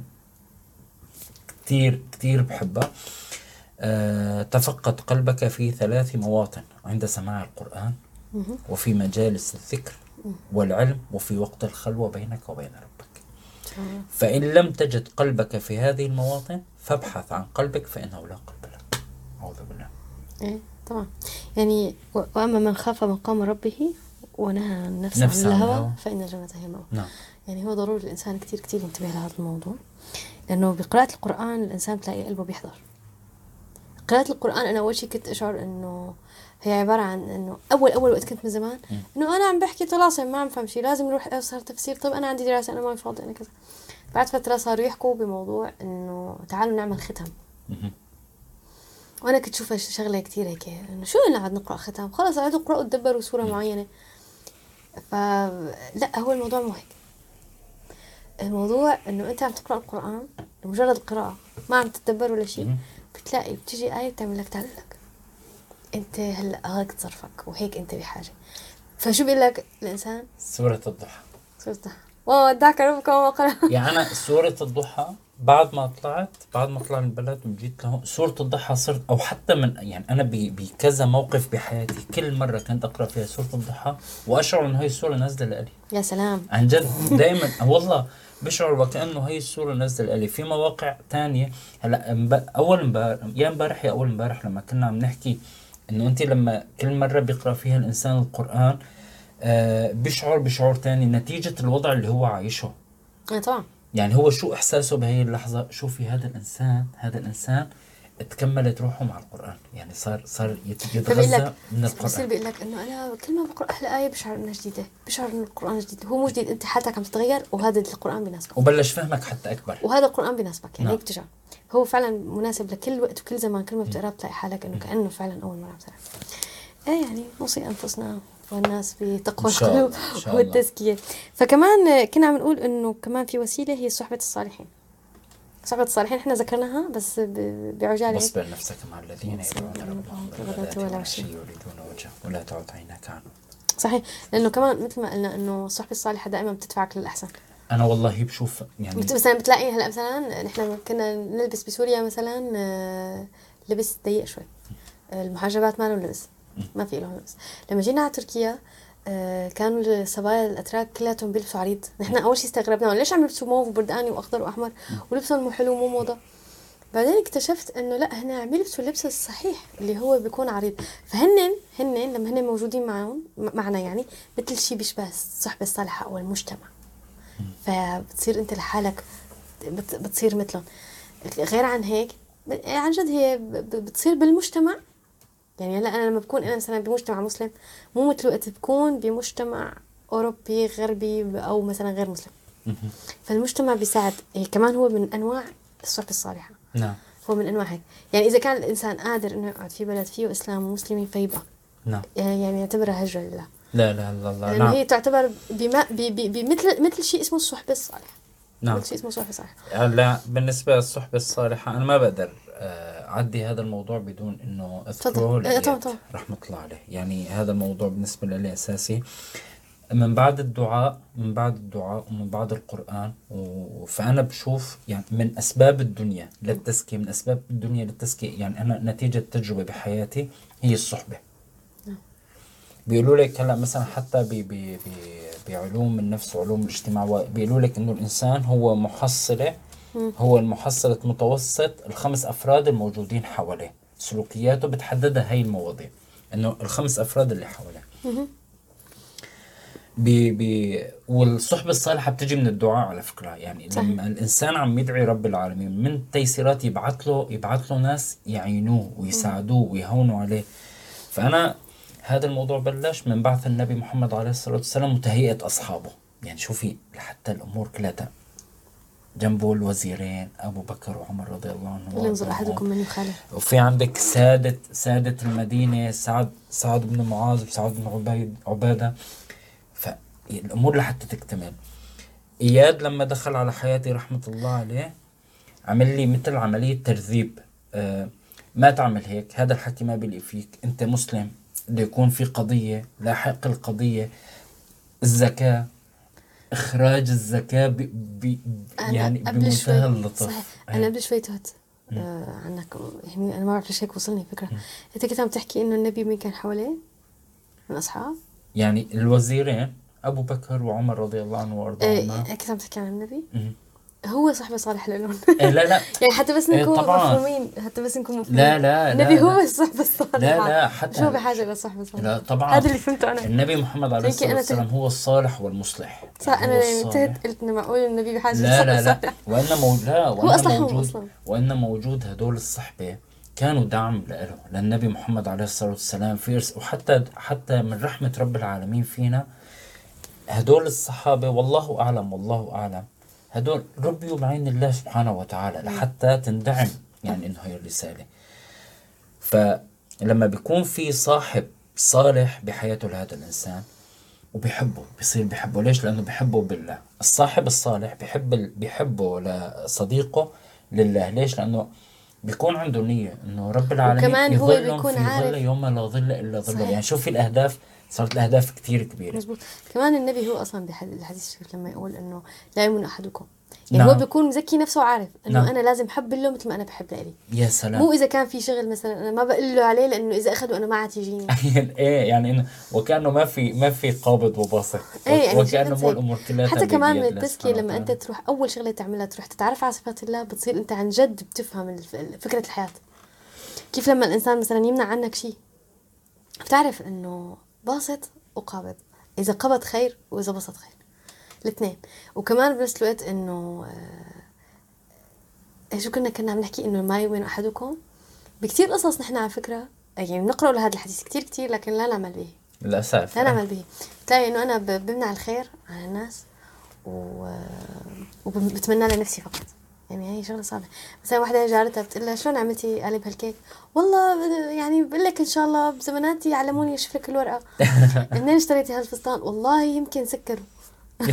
كثير كثير بحبها أه تفقد قلبك في ثلاث مواطن عند سماع القرآن. وفي مجالس الذكر والعلم وفي وقت الخلوة بينك وبين ربك. فإن لم تجد قلبك في هذه المواطن فابحث عن قلبك فإنه لا قلب له. أعوذ بالله. إيه طبعا يعني و- وأما من خاف مقام ربه ونهى النفس عن نفس عن الهوى. فإن الجنة هي المأوى نعم. يعني هو ضروري الإنسان كتير كتير ينتبه لهذا الموضوع. لأنه بقراءة القرآن الإنسان بتلاقي قلبه بيحضر. قراءة القرآن أنا أول شيء كنت أشعر إنه هي عبارة عن إنه أول أول وقت كنت من زمان إنه أنا عم بحكي طلاسم ما عم فهم شيء لازم نروح أسهر تفسير طب أنا عندي دراسة أنا ما فاضي أنا كذا. بعد فترة صاروا يحكوا بموضوع إنه تعالوا نعمل ختم. وأنا كنت اشوفها ش- شغلة كتير هيك إنه شو اللي قاعد نقرأ ختام خلص قعدوا اقرأوا تدبروا سورة معينة. فلا هو الموضوع مو هيك. الموضوع إنه أنت عم تقرأ القرآن لمجرد القراءه ما عم تتدبر ولا شيء. بتلاقي بتيجي آية بتعمل لك تعال أنت هلا هيك تصرفك وهيك أنت بحاجة. فشو بيقول لك الإنسان؟ سورة الضحى. سورة الضحى. وودعك ربك وما قلى يعني أنا سورة الضحى بعد ما طلعت بعد ما طلع البلد وجيت له سورة الضحى صرت أو حتى من يعني أنا ب- بكذا موقف بحياتي كل مرة كنت أقرأ فيها سورة الضحى وأشعر إنه هي السورة نازلة لإلي. يا سلام. عن جد دائما والله بشعر وكأنه هي الصورة نزل لي في مواقع تانية هلا أول امبارح يا امبارح يا أول امبارح لما كنا عم نحكي إنه أنت لما كل مرة بيقرأ فيها الإنسان القرآن آه بيشعر بشعور تاني نتيجة الوضع اللي هو عايشه. آه طبعا. يعني هو شو إحساسه بهي اللحظة؟ شوفي هذا الإنسان؟ هذا الإنسان تكملت روحه مع القرآن. يعني صار صار يتغذى لك من بصير القرآن. بيقول لك إنه أنا كل ما بقرأ أحلى إيه بشعر إنها جديدة بشعر إنه القرآن جديد. هو مو جديد أنت حالتك عم تتغير وهذا القرآن بيناسبك. وبلش فهمك حتى أكبر. وهذا القرآن بيناسبك يعني نعم. هيك بتشعر. هو فعلا مناسب لكل وقت وكل زمان كل ما بتقرأ بتلاقي حالك إنه كأنه فعلا أول مرة عم تقرا إيه يعني نوصي أنفسنا والناس بتقوى القلوب. والتزكية فكمان كنا عم نقول إنه كمان في وسيلة هي صحبة الصالحين صحبة الصالحين إحنا ذكرناها بس ب- بعجالة هيك. واصبر نفسك مع الذين يدعون ربهم بالغداة والعشي. يريدون وجهه ولا تعد عينك عنه صحيح لأنه كمان مثل ما قلنا إنه الصحبه الصالحه دائما بتدفعك للأحسن أنا والله بشوف يعني مثلا بتلاقي هلا مثلا نحن كنا نلبس بسوريا مثلا آه، لبس ضيق شوي. المحجبات ما لهم لبس. ما في لهم لبس. لما جينا على تركيا آه، كانوا الصبايا الأتراك كلياتهم بيلبسوا عريض. نحن أول شيء استغربنا ليش عم يلبسوا موف وبردقاني وأخضر وأحمر؟ ولبسهم مو حلو مو موضة. بعدين اكتشفت إنه لا هن عم يلبسوا اللبس الصحيح اللي هو بيكون عريض. فهن هن لما هن موجودين معهم معنا يعني مثل شيء بيشبه الصحبة الصالحة أو المجتمع. فبتصير انت لحالك بت- بتصير مثلهم. غير عن هيك عن جد هي بتصير بالمجتمع. يعني هلا أنا لما بكون أنا مثلا بمجتمع مسلم مو مثل وقت بكون بمجتمع أوروبي غربي أو مثلا غير مسلم. فالمجتمع بيساعد. كمان هو من أنواع الصحبه الصالحة. نعم. هو من أنواع هيك. يعني إذا كان الإنسان قادر إنه يقعد في بلد فيه إسلام ومسلمين فيبقى نعم. يعني يعني يعتبرها هجرة لله. لا لا لا لا هي نعم. تعتبر بما بمثل مثل شيء اسمه الصحبة الصالحة. نعم. مثل شيء اسمه الصحبة الصالحة. هلا بالنسبة للصحبة الصالحة أنا ما بقدر آه، أعدي هذا الموضوع بدون إنه أذكره طبعاً، طبعاً. رحمة الله عليه. يعني هذا الموضوع بالنسبة لي أساسي. من بعد الدعاء من بعد الدعاء ومن بعد القرآن فأنا بشوف يعني من أسباب الدنيا للتزكية من أسباب الدنيا للتزكية يعني أنا نتيجة تجربة بحياتي هي الصحبة. بيقولوا لك هلا مثلا حتى ب ب ب بعلوم النفس وعلوم الاجتماع بيقولوا لك إنه الإنسان هو محصلة هو المحصلة متوسط الخمس أفراد الموجودين حواليه. سلوكياته بتحددها هي المواضيع إنه الخمس أفراد اللي حواليه. ب ب والصحبة الصالحة بتجي من الدعاء على فكرة. يعني. لما الإنسان عم يدعي رب العالمين من تيسيرات يبعث له يبعث له ناس يعينوه ويساعدوه ويهونوا عليه. فأنا هذا الموضوع بلش من بعث النبي محمد عليه الصلاة والسلام وتهيئة أصحابه. يعني شوفي لحتى الأمور كلها. جنبه الوزيرين أبو بكر وعمر رضي الله عنهم لينظر وأرضاهم. أحدكم من يخالف. وفي عندك سادة سادة المدينة سعد سعد بن معاذ وسعد بن عبيد عبادة. فالأمور لحتى تكتمل. إياد لما دخل على حياتي رحمة الله عليه عمل لي مثل عملية ترذيب. آه ما تعمل هيك؟ هذا الحكي ما بيليق فيك. أنت مسلم. بده يكون في قضية لاحق القضية. الزكاة إخراج الزكاة ب ب أنا يعني بمنتهى اللطف صحيح. أنا قبل شوي تهت. آه عنك. يعني أنا ما بعرف ليش هيك وصلني فكره أنت كنت عم تحكي إنه النبي مين كان حواليه؟ من أصحاب؟ يعني الوزيرين أبو بكر وعمر رضي الله عنه وأرضاهما. إيه كنت عم تحكي عن النبي؟ مم. هو صاحبه صالح لهم إيه لا لا. يعني حتى بس إيه نكون طبعاً. مفهومين حتى بس نكون مفهومين. لا لا لا النبي لا. هو الصحبة الصالحة لا لا حتى شو بحاجة للصحبة الصالحة لا طبعا. هذا اللي فهمته أنا. النبي محمد عليه الصلاة والسلام هو الصالح والمصلح. صح يعني أنا هو يعني الصالح. انتهت قلت إنه معقول النبي بحاجة لا لا لا. وان موجود لا وان هو موجود أصلاً. وان موجود هدول الصحبة كانوا دعم له للنبي محمد عليه الصلاة والسلام. في إرس- وحتى حتى من رحمة رب العالمين فينا هدول الصحابة والله أعلم والله أعلم هدول ربيوا بعين الله سبحانه وتعالى لحتى تندعم يعني إنه هي الرسالة. فلما بيكون في صاحب صالح بحياته لهذا الإنسان وبيحبه بصير بيحبه ليش؟ لأنه بيحبه بالله. الصاحب الصالح بيحب ال- بيحبه لصديقه لله. ليش؟ لأنه بيكون عنده نية إنه رب العالمين وكمان هو بيكون عارف- يوم لا ظل إلا ظله. يعني شوفي الأهداف صارت الاهداف كتير كبيرة مزبوط كمان النبي هو أصلا بالحديث الشريف لما يقول إنه لا يؤمن أحدكم يعني نعم. هو بيكون مزكي نفسه وعارف إنه نعم. أنا لازم احب له مثل ما أنا بحب لإلي يا سلام مو إذا كان في شغل مثلا أنا ما بقول له عليه لإنه إذا اخذه أنا ما عاد يجيني إيه يعني إنه وكأنه ما في ما في قابض وباسط إيه يعني وكأنه مو. الأمور كلها حتى كمان من سبحانه لما أنت. تروح أول شغلة تعملها تروح تتعرف على صفات الله بتصير أنت عن جد بتفهم فكرة الحياة كيف لما الإنسان مثلا يمنع عنك شيء بتعرف إنه باسط وقابض. إذا قبض خير وإذا بسط خير. الاثنين. وكمان بنفس الوقت إنه آه، شو كنا كنا عم نحكي إنه ما يؤمن أحدكم؟ بكتير قصص نحن على فكرة يعني بنقرأ لهذا الحديث كتير كتير لكن لا نعمل به. للأسف. لا نعمل به. بتلاقي إنه أنا بمنع الخير عن الناس و... وبتمنى لنفسي فقط. يعني هي شغله صعبه مثلا وحده جارتها بتقول لها شلون عملتي قالب هالكيك؟ والله يعني بقول لك إن شاء الله بزماناتي علموني أشوف لك الورقة. منين اشتريتي هالفستان والله يمكن سكروا.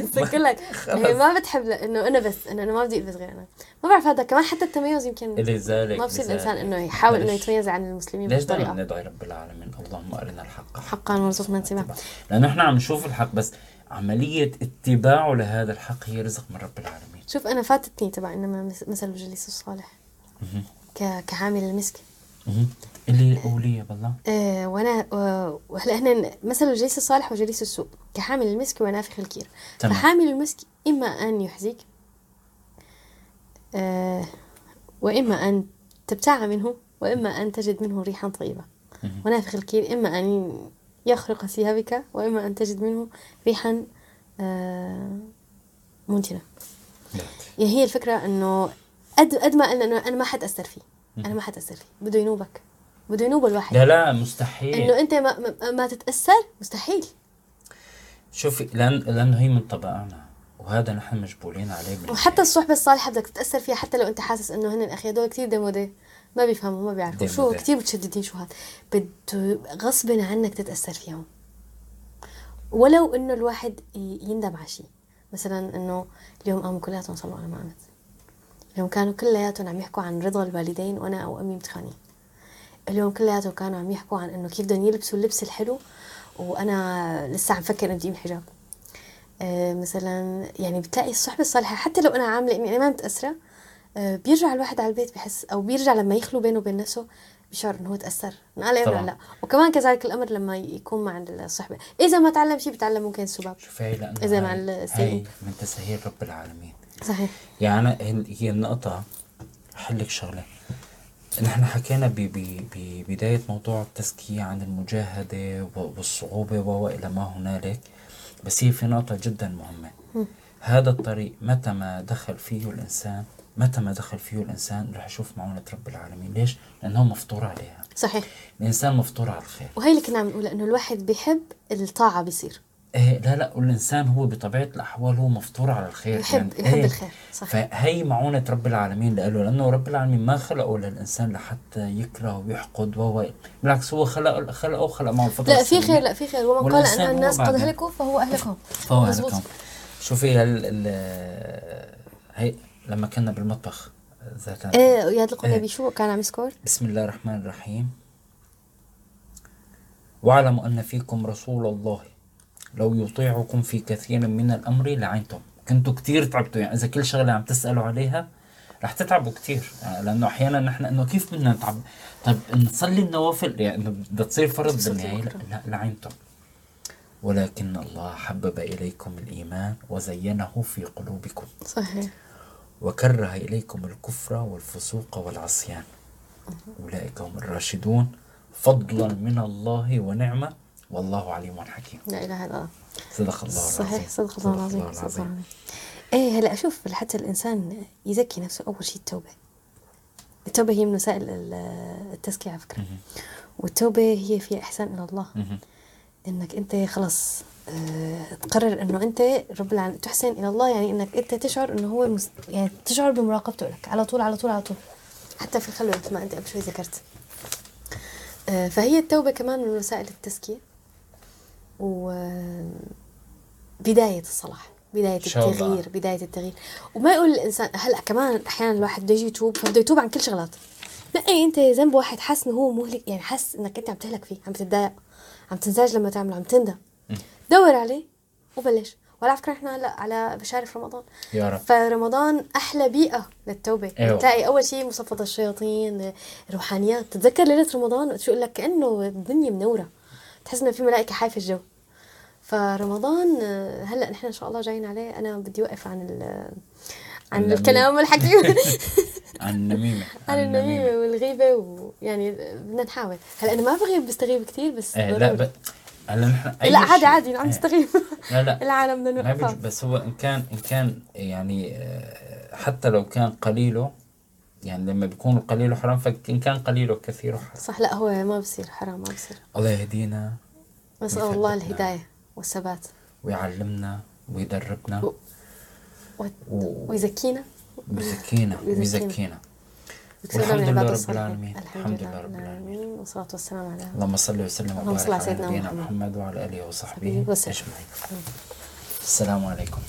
سكر لك. هي ما بتحب إنه أنا بس إنه أنا ما بدي ألبس غير أنا. ما بعرف هذا كمان حتى التميز يمكن لذلك ما بصير. الإنسان إنه يحاول إنه يتميز عن المسلمين ليش دائما ندعي رب العالمين؟ اللهم أرنا الحق. حقا وارزقنا اتباعه. لأنه إحنا عم نشوف الحق بس عملية اتباعه لهذا الحق هي رزق من رب العالمين. شوف أنا فاتتني تبع إنما مثل الجليس الصالح. ك- كحامل المسك. اللي قولي بالله. آه وأنا وهلا هنا مثل الجليس الصالح وجليس السوء. كحامل المسك ونافخ الكير. تمام. فحامل المسك إما أن يحزيك آه وإما أن تبتاع منه وإما أن تجد منه ريحا طيبة. ونافخ الكير إما أن يخرق ثيابك وإما أن تجد منه ريحا آه منتنة. يعني هي الفكرة إنه قد قد ما قلنا إنه أنا ما حتأثر فيه. أنا ما حتأثر فيه. بده ينوبك. بده ينوب الواحد. لا لا مستحيل. إنه أنت ما, ما, تتأثر؟ مستحيل. شوفي لأن لأنه هي من طبعنا وهذا نحن مجبولين عليه. وحتى الصحبة الصالحة بدك تتأثر فيها حتى لو أنت حاسس إنه هن الاخي هدول كثير ديمودي ما بيفهموا ما بيعرفوا. شو. كثير متشددين شو هاد. بده غصب عنك تتأثر فيهم. ولو إنه الواحد يندم على شيء. مثلا إنه اليوم قاموا كلياتهم صلوا على ما قامت اليوم كانوا كلياتهم عم يحكوا عن رضا الوالدين وأنا أو أمي متخانقين اليوم كلياتهم كانوا عم يحكوا عن إنه كيف بدهم يلبسوا اللبس الحلو وأنا لسه عم فكر أجيب حجاب آه، مثلا يعني بتلاقي الصحبة الصالحة حتى لو أنا عاملة اني أنا ما متأثرة آه، بيرجع الواحد على البيت بحس أو بيرجع لما يخلو بينه وبين نفسه بشعر إنه هو تأثر. أنا على طبعاً. لا؟ وكمان كذلك الأمر لما يكون مع الصحبة. إذا ما تعلم شيء بتعلم ممكن السباب. شوفي هي لأنه إذا مع. هاي من تسهيل رب العالمين. صحيح. يعني هي- هي النقطة أحلك شغلة. نحن حكينا ب- ب- ببداية موضوع التزكية عن المجاهدة والصعوبة وإلى ما هنالك. بس هي في نقطة جدا مهمة. هذا الطريق متى ما دخل فيه الإنسان متى ما دخل فيه الإنسان رح يشوف معونة رب العالمين ليش؟ لأنه مفطور عليها صحيح الإنسان مفطور على الخير وهي اللي كنا عم نقول إنه الواحد بيحب الطاعة بيصير إيه لا لا والإنسان هو بطبيعة الأحوال هو مفطور على الخير يحب يعني يحب إيه. الخير صحيح فهي معونة رب العالمين له لأنه رب العالمين ما خلقه للإنسان لحتى يكره ويحقد وهو بالعكس هو خلق خلقه وخلق معه الفطرة لا في. خير لا في خير ومن قال أن الناس قد. هلكوا فهو أهلكهم فهو. هلكم شوفي ال هي لما كنا بالمطبخ ذات إيه وياد لكم إيه. شو كان عم يذكر؟ بسم الله الرحمن الرحيم. واعلموا أن فيكم رسول الله. لو يطيعكم في كثير من الأمر لعنتم. كنتوا كتير تعبتوا. يعني إذا كل شغلة عم تسألوا عليها رح تتعبوا كتير. يعني لأنه أحيانا نحن إنه كيف بدنا نتعب؟ طيب نصلي النوافل. يعني بدها تصير فرض بالنهاية. لا لعنتم. ولكن الله حبب إليكم الإيمان وزينه في قلوبكم. صحيح. وكره إليكم الكفر والفسوق والعصيان. أولئك هم الراشدون. فضلا من الله ونعمة. والله عليم حكيم. لا إله إلا الله. صدق الله العظيم. صحيح صدق الله العظيم صدق الله العظيم. إيه هلا شوف حتى الإنسان يزكي نفسه. أول شيء التوبة. التوبة هي من وسائل ال- التزكية على فكرة. والتوبة هي فيها إحسان إلى الله. إنك أنت خلص آه، تقرر إنه أنت رب العالمين تحسن إلى الله يعني إنك أنت تشعر إنه هو مس... يعني تشعر بمراقبته لك على طول على طول على طول حتى في الخلوة مثل ما أنت قبل شوي ذكرت. آه، فهي التوبة كمان من وسائل التزكية و بداية الصلاح بداية. التغيير بداية التغيير. وما يقول الإنسان هلأ كمان أحيانا الواحد بده يجي يتوب فبده يتوب عن كل شغلات. نقي أنت ذنب واحد حاسس إنه هو مهلك يعني حاسس إنك أنت عم تهلك فيه عم تتضايق. عم تنزعج لما تعمله عم تندم. دور عليه وبلش. وعلى فكرة إحنا هلأ على بشارف رمضان. يا رب. فرمضان أحلى بيئة للتوبة. أيوة. تلاقي أول شيء مصفدة الشياطين روحانيات. تتذكر ليلة رمضان شو لك كأنه الدنيا منورة. تحس إنه في ملائكة حايفة الجو. فرمضان هلأ نحن إن شاء الله جايين عليه. أنا بدي أوقف عن عن. الكلام والحكي. عن النميمة عن النميمة والغيبة ويعني بدنا نحاول هلأ أنا ما بغيب بستغيب كثير بس إيه لا. ب... هلا نحن أي لا عادي عادي عم إيه. نستغيب لا لا. العالم بدنا. نوقفها بس هو إن كان إن كان يعني آه، حتى لو كان قليله يعني لما بيكون قليله حرام فان كان قليله كثيره حرام صح لا هو ما بصير حرام ما بصير. الله يهدينا نسأل الله. الهداية والثبات. ويعلمنا ويدربنا. و- و- ويزكينا. ويزكينا ويكسرنا والحمد لله رب. العالمين. الحمد لله رب العالمين والصلاة والسلام على اللهم صل وسلم وبارك على سيدنا نبينا محمد. وعلى آله وصحبه. أجمعين السلام عليكم